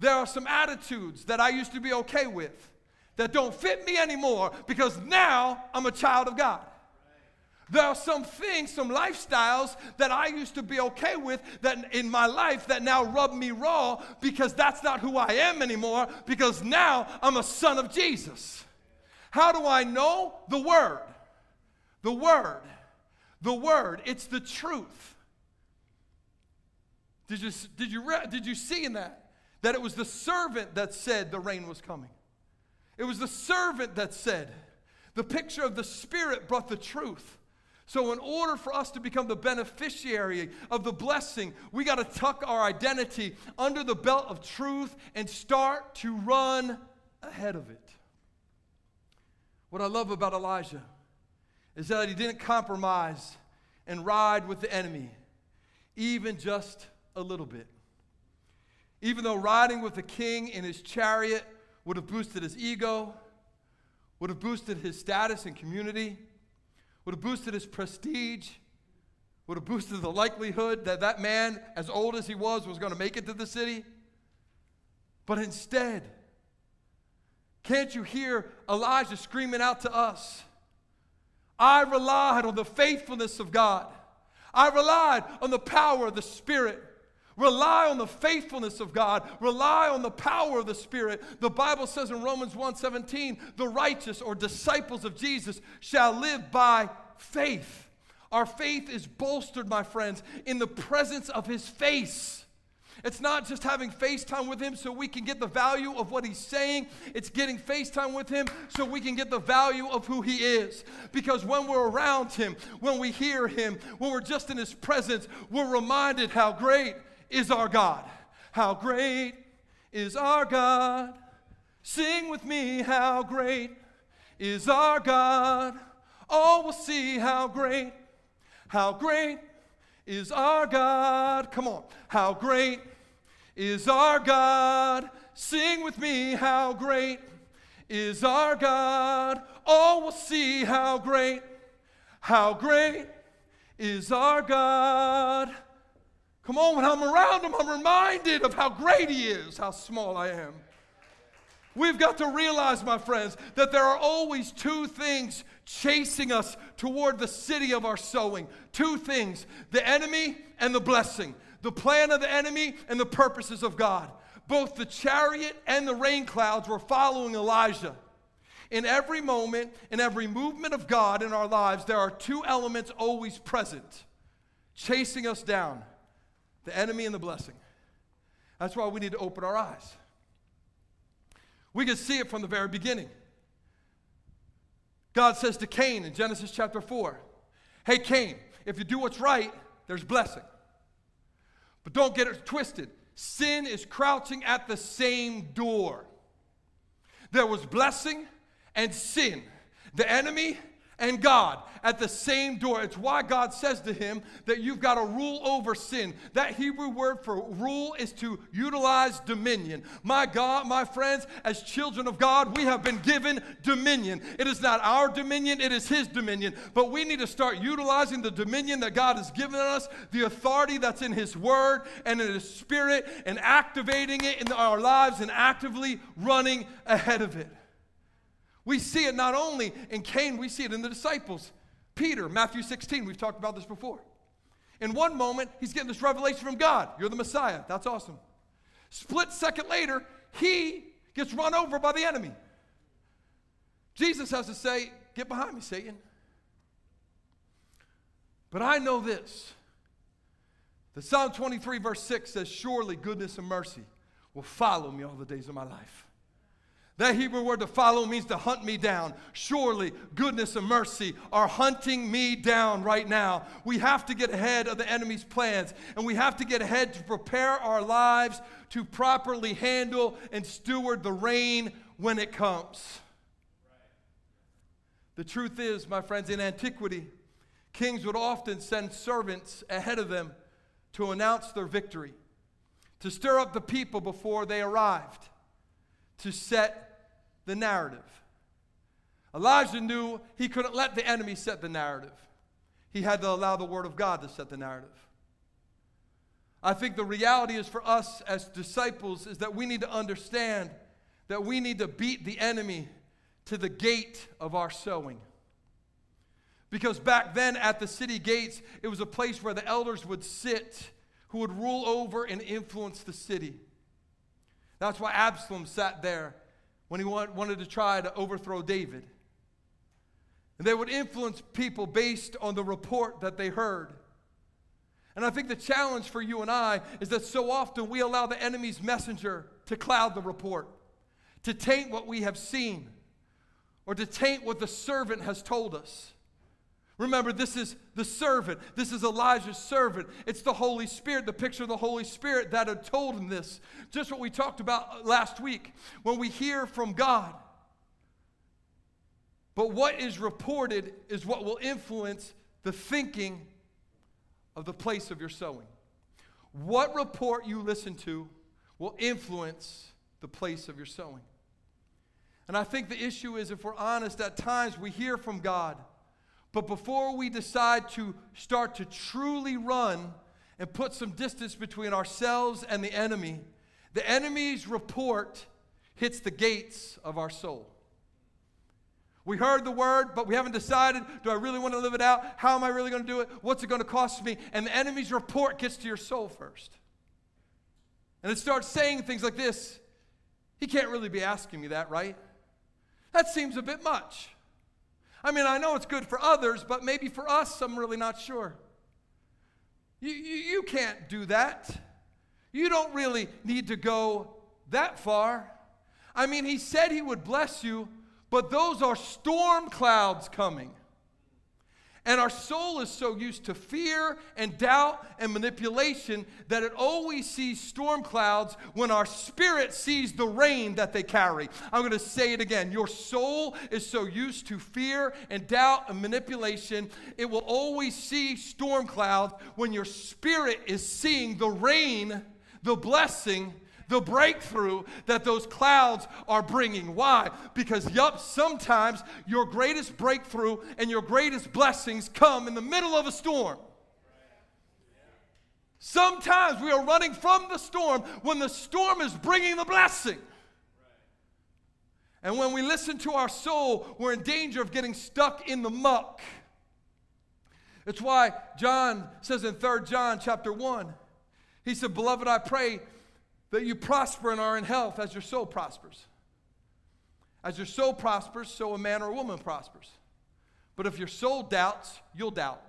There are some attitudes that I used to be okay with that don't fit me anymore because now I'm a child of God. There are some things, some lifestyles that I used to be okay with that in my life that now rub me raw because that's not who I am anymore because now I'm a son of Jesus. How do I know? The Word. The Word. The Word. It's the truth. Did you, did you, did you see in that? That it was the servant that said the rain was coming. It was the servant that said, the picture of the Spirit brought the truth. So, in order for us to become the beneficiary of the blessing, we got to tuck our identity under the belt of truth and start to run ahead of it. What I love about Elijah is that he didn't compromise and ride with the enemy, even just a little bit. Even though riding with the king in his chariot would have boosted his ego, would have boosted his status in community, would have boosted his prestige, would have boosted the likelihood that that man, as old as he was, was going to make it to the city. But instead, can't you hear Elijah screaming out to us? I relied on the faithfulness of God. I relied on the power of the Spirit. Rely on the faithfulness of God. Rely on the power of the Spirit. The Bible says in Romans 1:17, the righteous or disciples of Jesus shall live by faith. Our faith is bolstered, my friends, in the presence of his face. It's not just having FaceTime with him so we can get the value of what he's saying. It's getting FaceTime with him so we can get the value of who he is. Because when we're around him, when we hear him, when we're just in his presence, we're reminded how great is our God. How great is our God. Sing with me, how great is our God. Oh, we'll see how great, how great is our God. Come on. How great is our God. Sing with me, how great is our God. Oh, we'll see how great, how great is our God. Come on, when I'm around him, I'm reminded of how great he is, how small I am. We've got to realize, my friends, that there are always two things chasing us toward the city of our sowing. Two things the enemy and the blessing, the plan of the enemy and the purposes of God. Both the chariot and the rain clouds were following Elijah. In every moment, in every movement of God in our lives, there are two elements always present chasing us down the enemy and the blessing. That's why we need to open our eyes. We can see it from the very beginning. God says to Cain in Genesis chapter 4 Hey, Cain, if you do what's right, there's blessing. But don't get it twisted. Sin is crouching at the same door. There was blessing and sin. The enemy and God at the same door. It's why God says to him that you've got to rule over sin. That Hebrew word for rule is to utilize dominion. My God, my friends, as children of God, we have been given dominion. It is not our dominion, it is His dominion. But we need to start utilizing the dominion that God has given us, the authority that's in His Word and in His Spirit, and activating it in our lives and actively running ahead of it. We see it not only in Cain, we see it in the disciples. Peter, Matthew 16, we've talked about this before. In one moment, he's getting this revelation from God. You're the Messiah. That's awesome. Split second later, he gets run over by the enemy. Jesus has to say, Get behind me, Satan. But I know this. The Psalm 23, verse 6 says, Surely goodness and mercy will follow me all the days of my life. That Hebrew word to follow means to hunt me down. Surely goodness and mercy are hunting me down right now. We have to get ahead of the enemy's plans, and we have to get ahead to prepare our lives to properly handle and steward the rain when it comes. The truth is, my friends, in antiquity, kings would often send servants ahead of them to announce their victory, to stir up the people before they arrived to set the narrative. Elijah knew he couldn't let the enemy set the narrative. He had to allow the word of God to set the narrative. I think the reality is for us as disciples is that we need to understand that we need to beat the enemy to the gate of our sowing. Because back then at the city gates, it was a place where the elders would sit who would rule over and influence the city. That's why Absalom sat there when he wanted to try to overthrow David. And they would influence people based on the report that they heard. And I think the challenge for you and I is that so often we allow the enemy's messenger to cloud the report, to taint what we have seen, or to taint what the servant has told us. Remember, this is the servant. This is Elijah's servant. It's the Holy Spirit, the picture of the Holy Spirit that had told him this. Just what we talked about last week. When we hear from God, but what is reported is what will influence the thinking of the place of your sowing. What report you listen to will influence the place of your sowing. And I think the issue is if we're honest, at times we hear from God, but before we decide to start to truly run and put some distance between ourselves and the enemy, the enemy's report hits the gates of our soul. We heard the word, but we haven't decided do I really want to live it out? How am I really going to do it? What's it going to cost me? And the enemy's report gets to your soul first. And it starts saying things like this He can't really be asking me that, right? That seems a bit much. I mean, I know it's good for others, but maybe for us, I'm really not sure. You, you, you can't do that. You don't really need to go that far. I mean, He said He would bless you but those are storm clouds coming. And our soul is so used to fear and doubt and manipulation that it always sees storm clouds when our spirit sees the rain that they carry. I'm going to say it again. Your soul is so used to fear and doubt and manipulation, it will always see storm clouds when your spirit is seeing the rain, the blessing, the breakthrough that those clouds are bringing. Why? Because, yup, sometimes your greatest breakthrough and your greatest blessings come in the middle of a storm. Sometimes we are running from the storm when the storm is bringing the blessing. And when we listen to our soul, we're in danger of getting stuck in the muck. It's why John says in 3 John chapter 1, he said, Beloved, I pray that you prosper and are in health as your soul prospers. As your soul prospers, so a man or a woman prospers. But if your soul doubts, you'll doubt.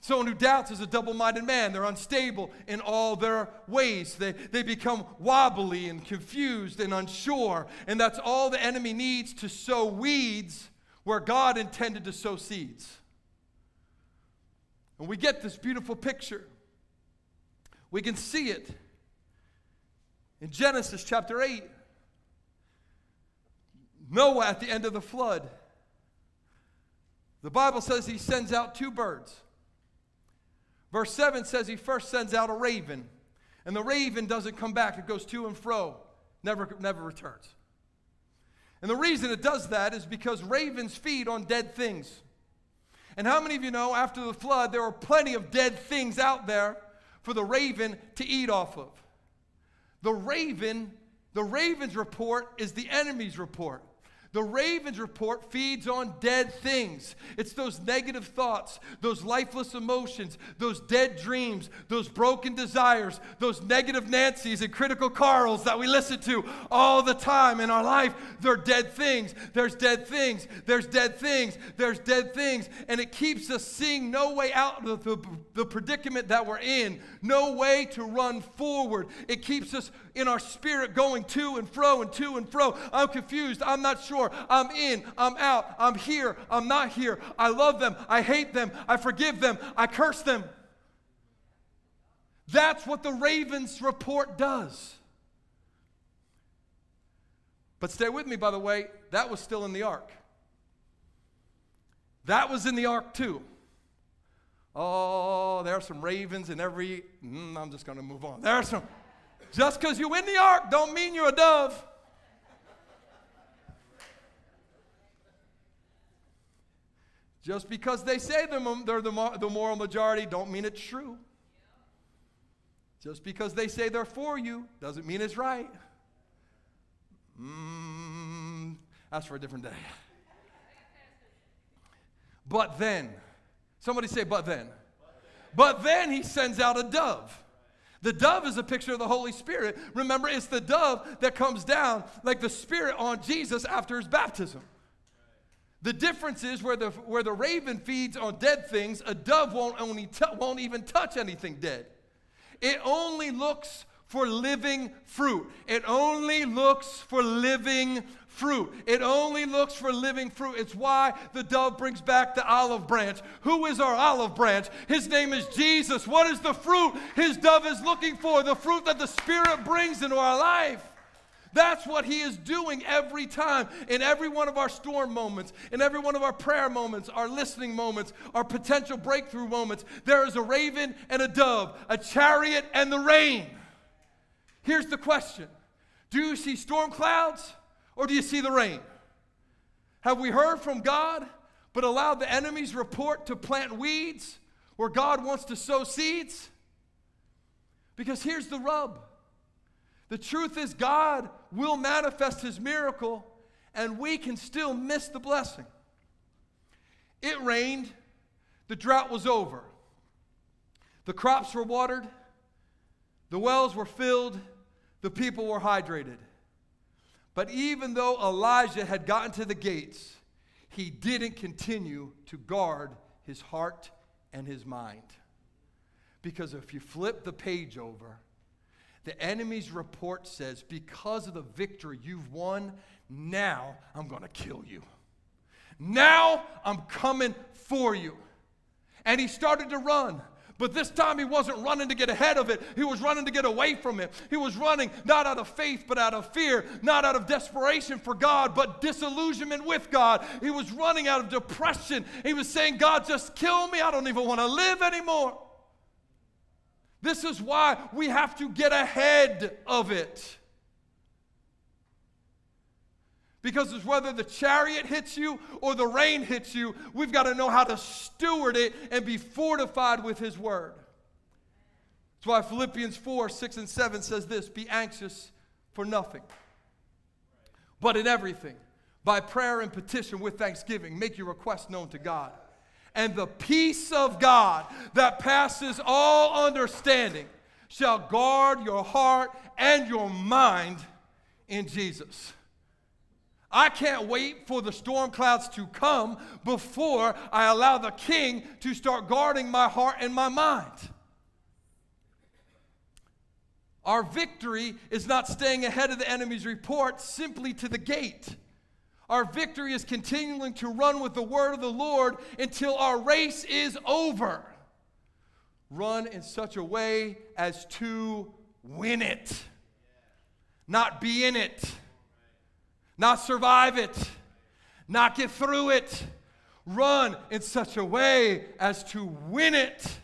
Someone who doubts is a double minded man. They're unstable in all their ways. They, they become wobbly and confused and unsure. And that's all the enemy needs to sow weeds where God intended to sow seeds. And we get this beautiful picture. We can see it in Genesis chapter 8, Noah at the end of the flood, the Bible says he sends out two birds. Verse 7 says he first sends out a raven, and the raven doesn't come back, it goes to and fro, never, never returns. And the reason it does that is because ravens feed on dead things. And how many of you know after the flood, there were plenty of dead things out there for the raven to eat off of? The raven, the raven's report is the enemy's report. The raven's report feeds on dead things. It's those negative thoughts, those lifeless emotions, those dead dreams, those broken desires, those negative Nancy's and critical Carls that we listen to all the time in our life. They're dead things. There's dead things. There's dead things. There's dead things. And it keeps us seeing no way out of the, the predicament that we're in, no way to run forward. It keeps us in our spirit going to and fro and to and fro. I'm confused. I'm not sure. I'm in. I'm out. I'm here. I'm not here. I love them. I hate them. I forgive them. I curse them. That's what the Ravens report does. But stay with me, by the way, that was still in the ark. That was in the ark too. Oh, there are some ravens in every. Mm, I'm just going to move on. There are some. Just because you're in the ark don't mean you're a dove. Just because they say they're the moral majority don't mean it's true. Just because they say they're for you doesn't mean it's right. Mm, that's for a different day. But then, somebody say, but then. But then he sends out a dove. The dove is a picture of the Holy Spirit. Remember, it's the dove that comes down like the Spirit on Jesus after his baptism. The difference is where the, where the raven feeds on dead things, a dove won't, only t- won't even touch anything dead. It only looks for living fruit. It only looks for living fruit. It only looks for living fruit. It's why the dove brings back the olive branch. Who is our olive branch? His name is Jesus. What is the fruit his dove is looking for? The fruit that the Spirit brings into our life. That's what he is doing every time in every one of our storm moments, in every one of our prayer moments, our listening moments, our potential breakthrough moments. There is a raven and a dove, a chariot and the rain. Here's the question Do you see storm clouds or do you see the rain? Have we heard from God but allowed the enemy's report to plant weeds where God wants to sow seeds? Because here's the rub the truth is, God will manifest his miracle, and we can still miss the blessing. It rained, the drought was over, the crops were watered, the wells were filled, the people were hydrated. But even though Elijah had gotten to the gates, he didn't continue to guard his heart and his mind. Because if you flip the page over, the enemy's report says, because of the victory you've won, now I'm going to kill you. Now I'm coming for you. And he started to run. But this time he wasn't running to get ahead of it. He was running to get away from it. He was running not out of faith, but out of fear, not out of desperation for God, but disillusionment with God. He was running out of depression. He was saying, God, just kill me. I don't even want to live anymore. This is why we have to get ahead of it. Because it's whether the chariot hits you or the rain hits you, we've got to know how to steward it and be fortified with His word. That's why Philippians 4 6 and 7 says this Be anxious for nothing, but in everything, by prayer and petition with thanksgiving, make your request known to God and the peace of God that passes all understanding shall guard your heart and your mind in Jesus. I can't wait for the storm clouds to come before I allow the king to start guarding my heart and my mind. Our victory is not staying ahead of the enemy's report simply to the gate. Our victory is continuing to run with the word of the Lord until our race is over. Run in such a way as to win it, not be in it, not survive it, not get through it. Run in such a way as to win it.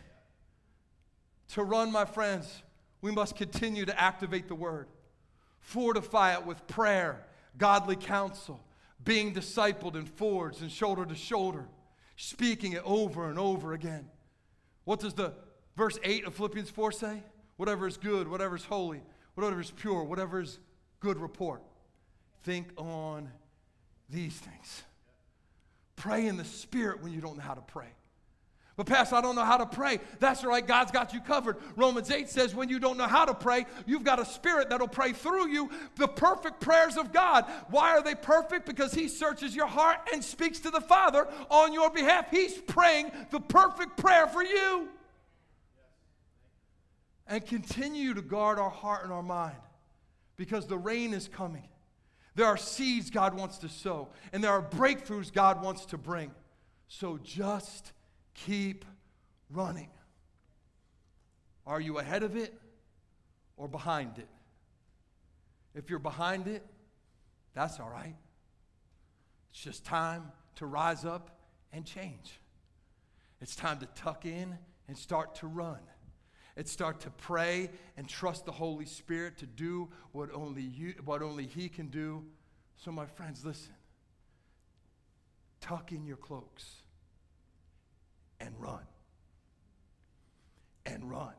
To run, my friends, we must continue to activate the word, fortify it with prayer, godly counsel being discipled and forged and shoulder to shoulder, speaking it over and over again. What does the verse 8 of Philippians 4 say? Whatever is good, whatever is holy, whatever is pure, whatever is good report. Think on these things. Pray in the Spirit when you don't know how to pray. But, Pastor, I don't know how to pray. That's right, God's got you covered. Romans 8 says, when you don't know how to pray, you've got a spirit that'll pray through you the perfect prayers of God. Why are they perfect? Because He searches your heart and speaks to the Father on your behalf. He's praying the perfect prayer for you. And continue to guard our heart and our mind because the rain is coming. There are seeds God wants to sow, and there are breakthroughs God wants to bring. So just Keep running. Are you ahead of it or behind it? If you're behind it, that's all right. It's just time to rise up and change. It's time to tuck in and start to run. It's start to pray and trust the Holy Spirit to do what only you what only he can do. So my friends, listen. Tuck in your cloaks and run. And run.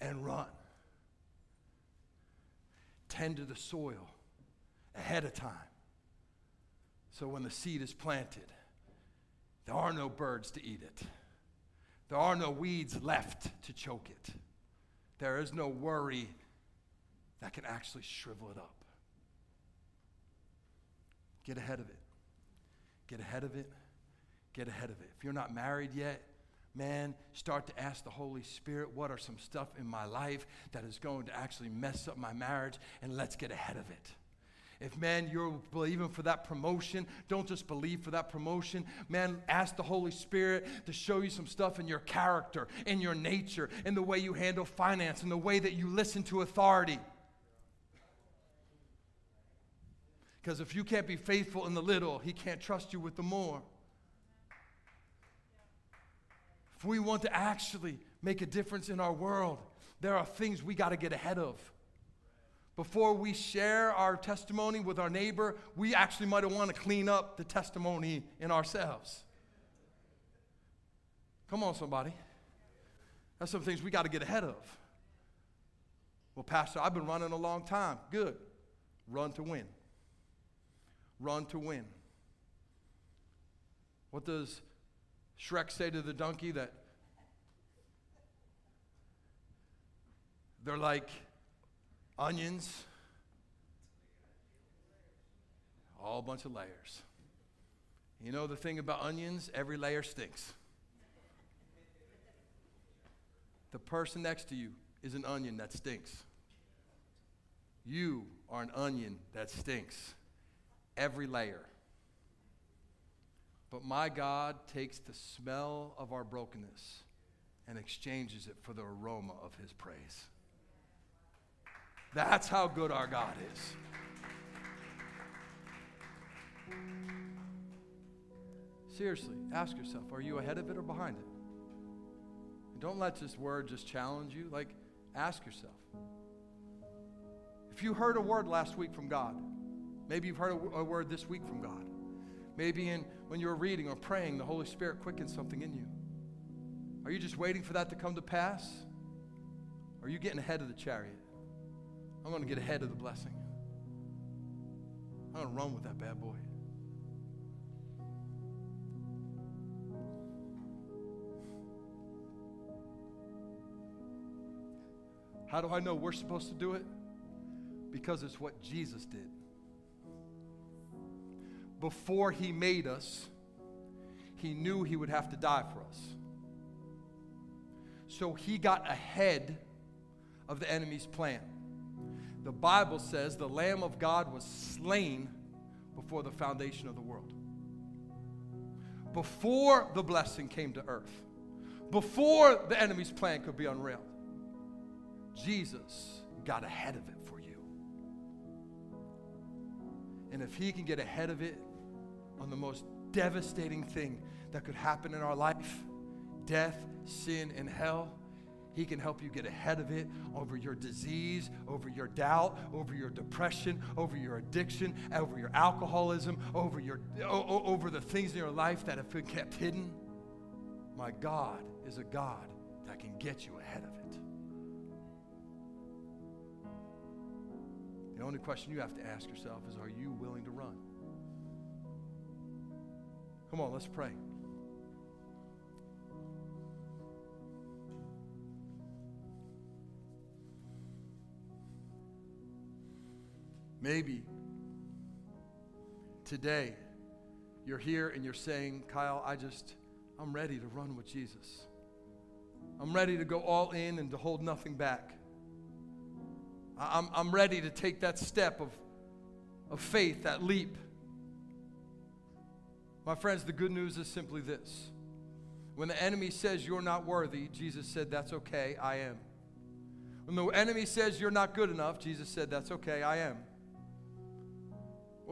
And run. Tend to the soil ahead of time. So when the seed is planted, there are no birds to eat it. There are no weeds left to choke it. There is no worry that can actually shrivel it up. Get ahead of it. Get ahead of it. Get ahead of it. If you're not married yet, man, start to ask the Holy Spirit, what are some stuff in my life that is going to actually mess up my marriage, and let's get ahead of it. If, man, you're believing for that promotion, don't just believe for that promotion. Man, ask the Holy Spirit to show you some stuff in your character, in your nature, in the way you handle finance, in the way that you listen to authority. Because if you can't be faithful in the little, He can't trust you with the more. If we want to actually make a difference in our world, there are things we got to get ahead of. Before we share our testimony with our neighbor, we actually might want to clean up the testimony in ourselves. Come on, somebody. That's some things we got to get ahead of. Well, Pastor, I've been running a long time. Good. Run to win. Run to win. What does Shrek say to the donkey that they're like onions, all bunch of layers. You know the thing about onions? Every layer stinks. The person next to you is an onion that stinks. You are an onion that stinks. Every layer. But my God takes the smell of our brokenness and exchanges it for the aroma of his praise. That's how good our God is. Seriously, ask yourself are you ahead of it or behind it? don't let this word just challenge you. Like, ask yourself. If you heard a word last week from God, maybe you've heard a, a word this week from God. Maybe in, when you were reading or praying, the Holy Spirit quickens something in you. Are you just waiting for that to come to pass? Are you getting ahead of the chariot? I'm going to get ahead of the blessing. I'm going to run with that bad boy. How do I know we're supposed to do it? Because it's what Jesus did. Before he made us, he knew he would have to die for us. So he got ahead of the enemy's plan the Bible says the Lamb of God was slain before the foundation of the world. Before the blessing came to earth, before the enemy's plan could be unrailed, Jesus got ahead of it for you. And if he can get ahead of it on the most devastating thing that could happen in our life death, sin, and hell he can help you get ahead of it over your disease, over your doubt, over your depression, over your addiction, over your alcoholism, over, your, over the things in your life that have been kept hidden. My God is a God that can get you ahead of it. The only question you have to ask yourself is Are you willing to run? Come on, let's pray. Maybe today you're here and you're saying, Kyle, I just, I'm ready to run with Jesus. I'm ready to go all in and to hold nothing back. I'm, I'm ready to take that step of, of faith, that leap. My friends, the good news is simply this. When the enemy says you're not worthy, Jesus said, That's okay, I am. When the enemy says you're not good enough, Jesus said, That's okay, I am.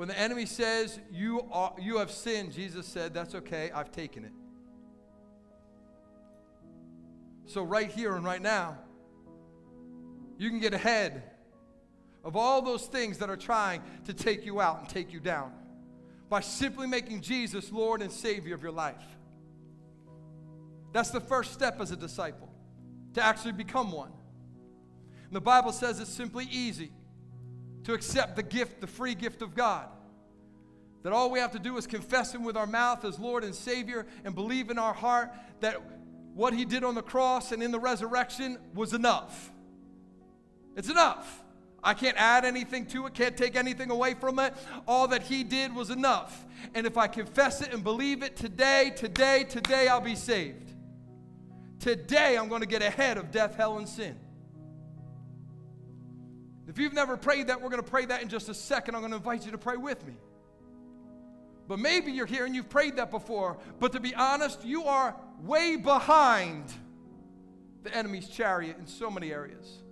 When the enemy says you, are, you have sinned, Jesus said, That's okay, I've taken it. So, right here and right now, you can get ahead of all those things that are trying to take you out and take you down by simply making Jesus Lord and Savior of your life. That's the first step as a disciple, to actually become one. And the Bible says it's simply easy to accept the gift, the free gift of God. That all we have to do is confess Him with our mouth as Lord and Savior and believe in our heart that what He did on the cross and in the resurrection was enough. It's enough. I can't add anything to it, can't take anything away from it. All that He did was enough. And if I confess it and believe it today, today, today, I'll be saved. Today, I'm going to get ahead of death, hell, and sin. If you've never prayed that, we're going to pray that in just a second. I'm going to invite you to pray with me. But maybe you're here and you've prayed that before. But to be honest, you are way behind the enemy's chariot in so many areas.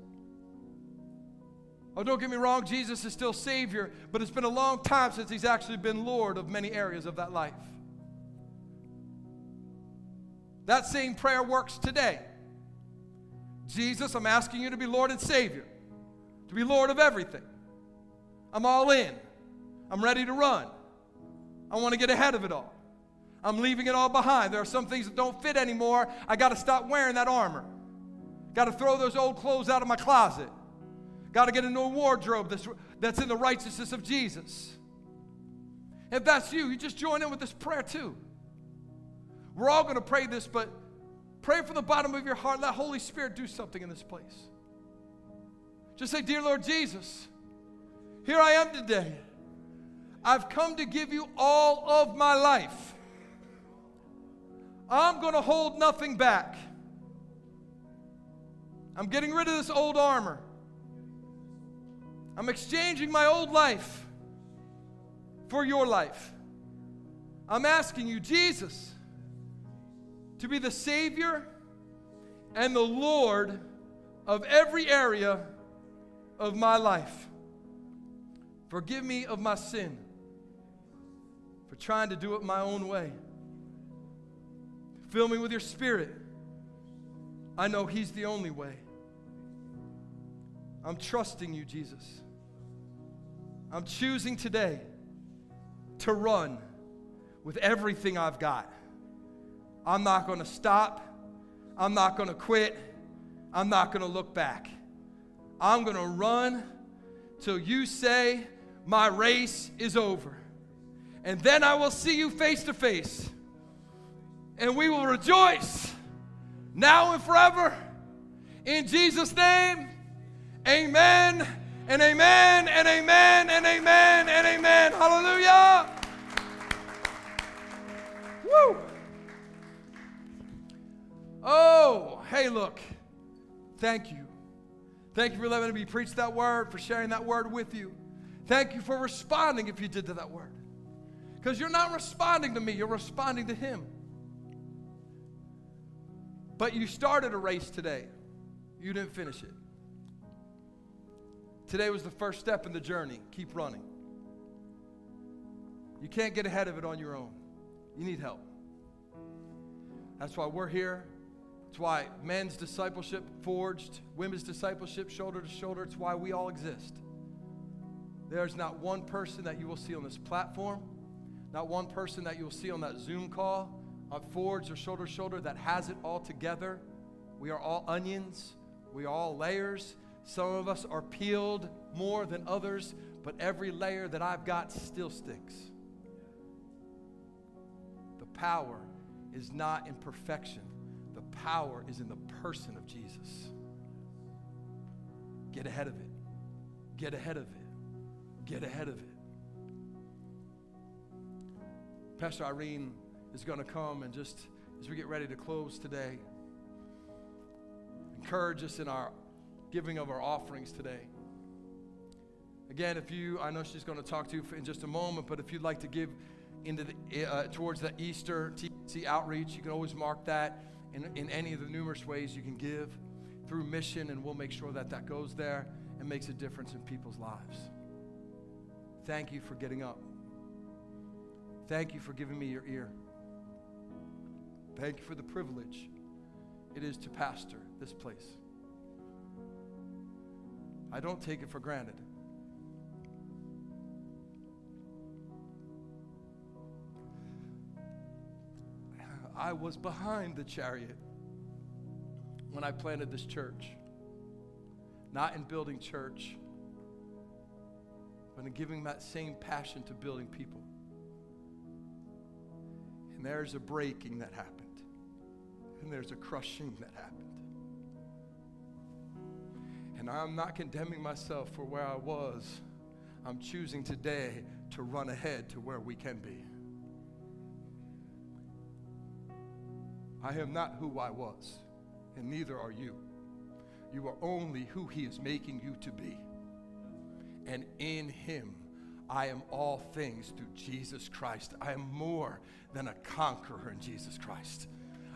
Oh, don't get me wrong, Jesus is still Savior, but it's been a long time since He's actually been Lord of many areas of that life. That same prayer works today. Jesus, I'm asking you to be Lord and Savior, to be Lord of everything. I'm all in, I'm ready to run. I want to get ahead of it all. I'm leaving it all behind. There are some things that don't fit anymore. I got to stop wearing that armor. Got to throw those old clothes out of my closet. Got to get into a wardrobe that's, that's in the righteousness of Jesus. If that's you, you just join in with this prayer too. We're all going to pray this, but pray from the bottom of your heart. Let Holy Spirit do something in this place. Just say, Dear Lord Jesus, here I am today. I've come to give you all of my life. I'm going to hold nothing back. I'm getting rid of this old armor. I'm exchanging my old life for your life. I'm asking you, Jesus, to be the Savior and the Lord of every area of my life. Forgive me of my sin for trying to do it my own way. Fill me with your spirit. I know He's the only way. I'm trusting you, Jesus. I'm choosing today to run with everything I've got. I'm not going to stop. I'm not going to quit. I'm not going to look back. I'm going to run till you say, My race is over. And then I will see you face to face. And we will rejoice now and forever. In Jesus' name, amen and amen and amen and amen and amen. Hallelujah. Woo. Oh, hey, look. Thank you. Thank you for letting me preach that word, for sharing that word with you. Thank you for responding if you did to that word. Because you're not responding to me, you're responding to Him. But you started a race today, you didn't finish it. Today was the first step in the journey. Keep running. You can't get ahead of it on your own, you need help. That's why we're here. It's why men's discipleship forged, women's discipleship shoulder to shoulder. It's why we all exist. There's not one person that you will see on this platform not one person that you'll see on that Zoom call on Forge or Shoulder to Shoulder that has it all together. We are all onions, we are all layers. Some of us are peeled more than others, but every layer that I've got still sticks. The power is not in perfection, power is in the person of Jesus. Get ahead of it. Get ahead of it. Get ahead of it. Pastor Irene is going to come and just as we get ready to close today, encourage us in our giving of our offerings today. Again, if you, I know she's going to talk to you in just a moment, but if you'd like to give into the, uh, towards the Easter TC outreach, you can always mark that in, in any of the numerous ways you can give through mission, and we'll make sure that that goes there and makes a difference in people's lives. Thank you for getting up. Thank you for giving me your ear. Thank you for the privilege it is to pastor this place. I don't take it for granted. I was behind the chariot when I planted this church. Not in building church, but in giving that same passion to building people. And there's a breaking that happened, and there's a crushing that happened. And I'm not condemning myself for where I was. I'm choosing today to run ahead to where we can be. I am not who I was, and neither are you. You are only who He is making you to be. And in Him, I am all things through Jesus Christ. I am more than a conqueror in Jesus Christ.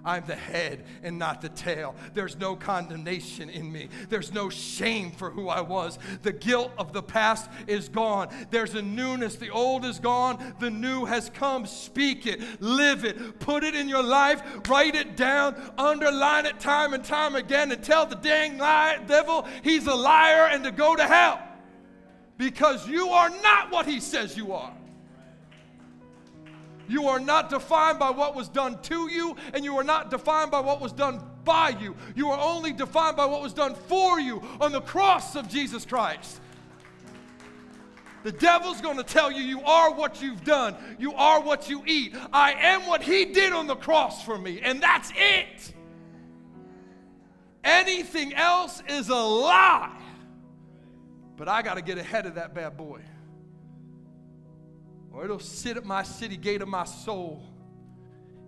I'm the head and not the tail. There's no condemnation in me. There's no shame for who I was. The guilt of the past is gone. There's a newness. The old is gone. The new has come. Speak it, live it, put it in your life, write it down, underline it time and time again, and tell the dang lie, devil he's a liar and to go to hell. Because you are not what he says you are. You are not defined by what was done to you, and you are not defined by what was done by you. You are only defined by what was done for you on the cross of Jesus Christ. The devil's going to tell you, you are what you've done. You are what you eat. I am what he did on the cross for me, and that's it. Anything else is a lie. But I got to get ahead of that bad boy or it'll sit at my city gate of my soul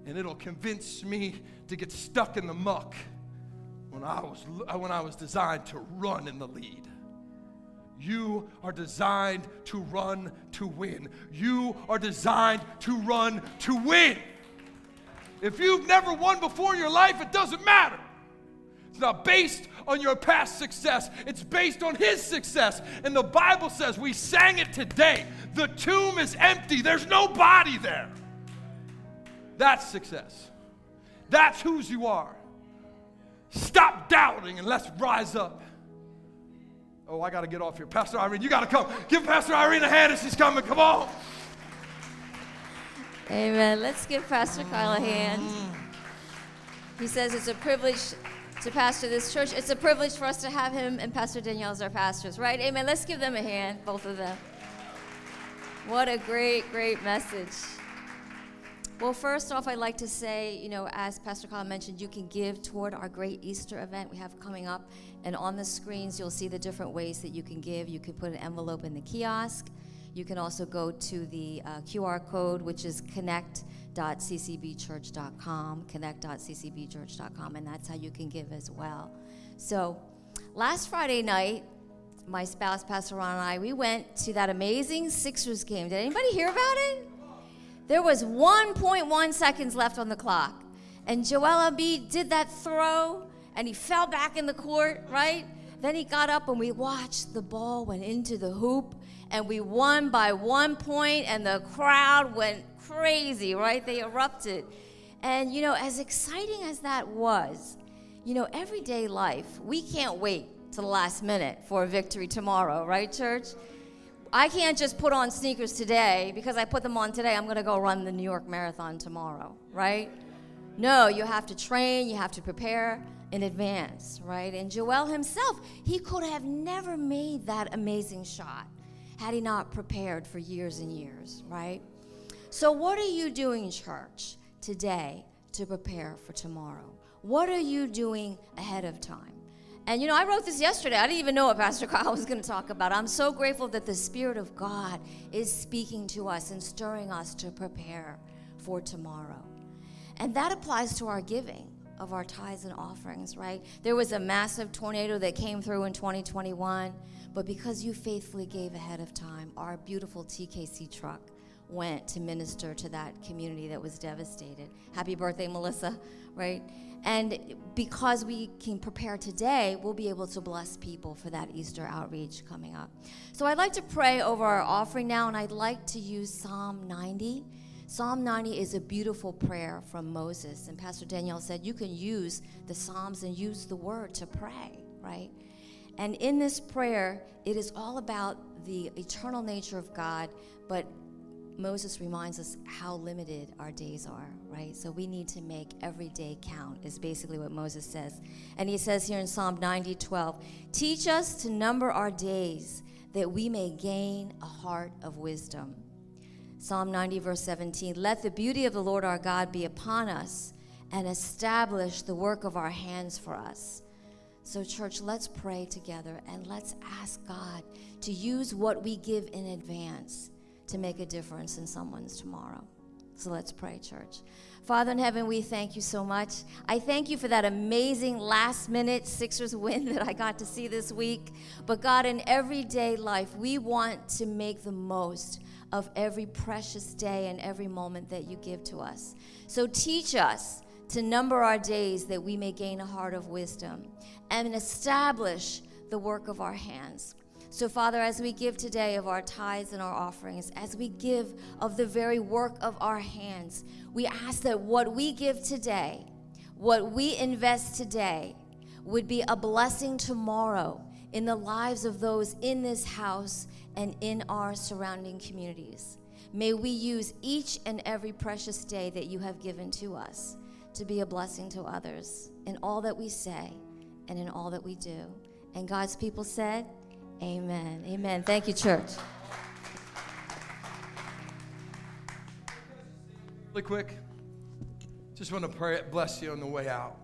and it'll convince me to get stuck in the muck when I was, uh, when I was designed to run in the lead. You are designed to run to win. You are designed to run to win. If you've never won before in your life, it doesn't matter. It's not based on your past success, it's based on His success. And the Bible says, we sang it today the tomb is empty, there's no body there. That's success. That's whose you are. Stop doubting and let's rise up. Oh, I got to get off here. Pastor Irene, you got to come. Give Pastor Irene a hand as she's coming. Come on. Amen. Let's give Pastor Kyle a hand. Mm. He says it's a privilege to pastor this church. It's a privilege for us to have him and Pastor Danielle as our pastors, right? Amen. Let's give them a hand, both of them. What a great, great message. Well, first off, I'd like to say, you know, as Pastor Kyle mentioned, you can give toward our great Easter event we have coming up. And on the screens, you'll see the different ways that you can give. You can put an envelope in the kiosk. You can also go to the uh, QR code, which is connect connect.ccbchurch.com, connect.ccbchurch.com, and that's how you can give as well. So, last Friday night, my spouse, Pastor Ron, and I, we went to that amazing Sixers game. Did anybody hear about it? There was 1.1 seconds left on the clock, and Joel Embiid did that throw, and he fell back in the court, right? Then he got up, and we watched the ball went into the hoop, and we won by one point, and the crowd went crazy, right? They erupted. And, you know, as exciting as that was, you know, everyday life, we can't wait to the last minute for a victory tomorrow, right, church? I can't just put on sneakers today because I put them on today. I'm going to go run the New York Marathon tomorrow, right? No, you have to train, you have to prepare in advance, right? And Joel himself, he could have never made that amazing shot had he not prepared for years and years, right? So, what are you doing, church, today to prepare for tomorrow? What are you doing ahead of time? And you know, I wrote this yesterday. I didn't even know what Pastor Kyle was going to talk about. I'm so grateful that the Spirit of God is speaking to us and stirring us to prepare for tomorrow. And that applies to our giving of our tithes and offerings, right? There was a massive tornado that came through in 2021, but because you faithfully gave ahead of time, our beautiful TKC truck went to minister to that community that was devastated. Happy birthday, Melissa, right? And because we can prepare today, we'll be able to bless people for that Easter outreach coming up. So I'd like to pray over our offering now, and I'd like to use Psalm 90. Psalm 90 is a beautiful prayer from Moses. And Pastor Danielle said you can use the Psalms and use the word to pray, right? And in this prayer, it is all about the eternal nature of God, but Moses reminds us how limited our days are, right? So we need to make every day count, is basically what Moses says. And he says here in Psalm 90 12, teach us to number our days that we may gain a heart of wisdom. Psalm 90, verse 17 Let the beauty of the Lord our God be upon us and establish the work of our hands for us. So, church, let's pray together and let's ask God to use what we give in advance to make a difference in someone's tomorrow. So, let's pray, church. Father in heaven, we thank you so much. I thank you for that amazing last minute Sixers win that I got to see this week. But God, in everyday life, we want to make the most of every precious day and every moment that you give to us. So teach us to number our days that we may gain a heart of wisdom and establish the work of our hands. So, Father, as we give today of our tithes and our offerings, as we give of the very work of our hands, we ask that what we give today, what we invest today, would be a blessing tomorrow in the lives of those in this house and in our surrounding communities. May we use each and every precious day that you have given to us to be a blessing to others in all that we say and in all that we do. And God's people said, Amen. Amen. Thank you, church. Really quick, just want to pray, bless you on the way out.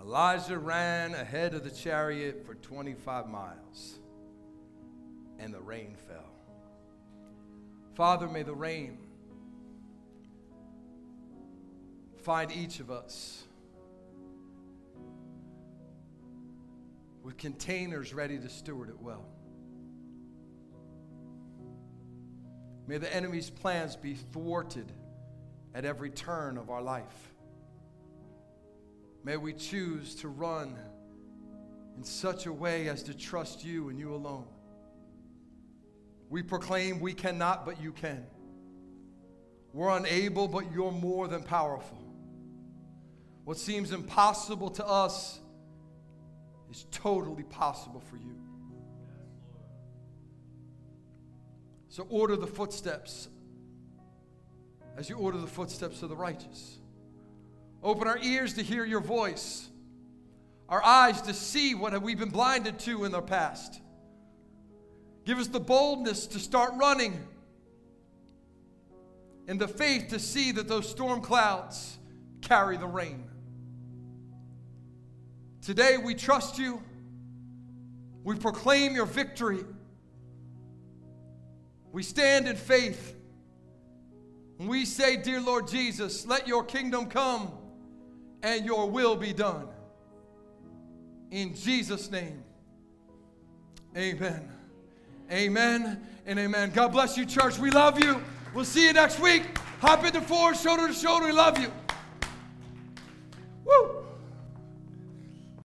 Elijah ran ahead of the chariot for 25 miles, and the rain fell. Father, may the rain find each of us with containers ready to steward it well. May the enemy's plans be thwarted at every turn of our life. May we choose to run in such a way as to trust you and you alone. We proclaim we cannot, but you can. We're unable, but you're more than powerful. What seems impossible to us is totally possible for you. So order the footsteps as you order the footsteps of the righteous. Open our ears to hear your voice, our eyes to see what have we've been blinded to in the past. Give us the boldness to start running and the faith to see that those storm clouds carry the rain. Today we trust you. We proclaim your victory. We stand in faith. We say, Dear Lord Jesus, let your kingdom come and your will be done. In Jesus' name, amen. Amen and amen. God bless you, church. We love you. We'll see you next week. Hop into four, shoulder to shoulder. We love you.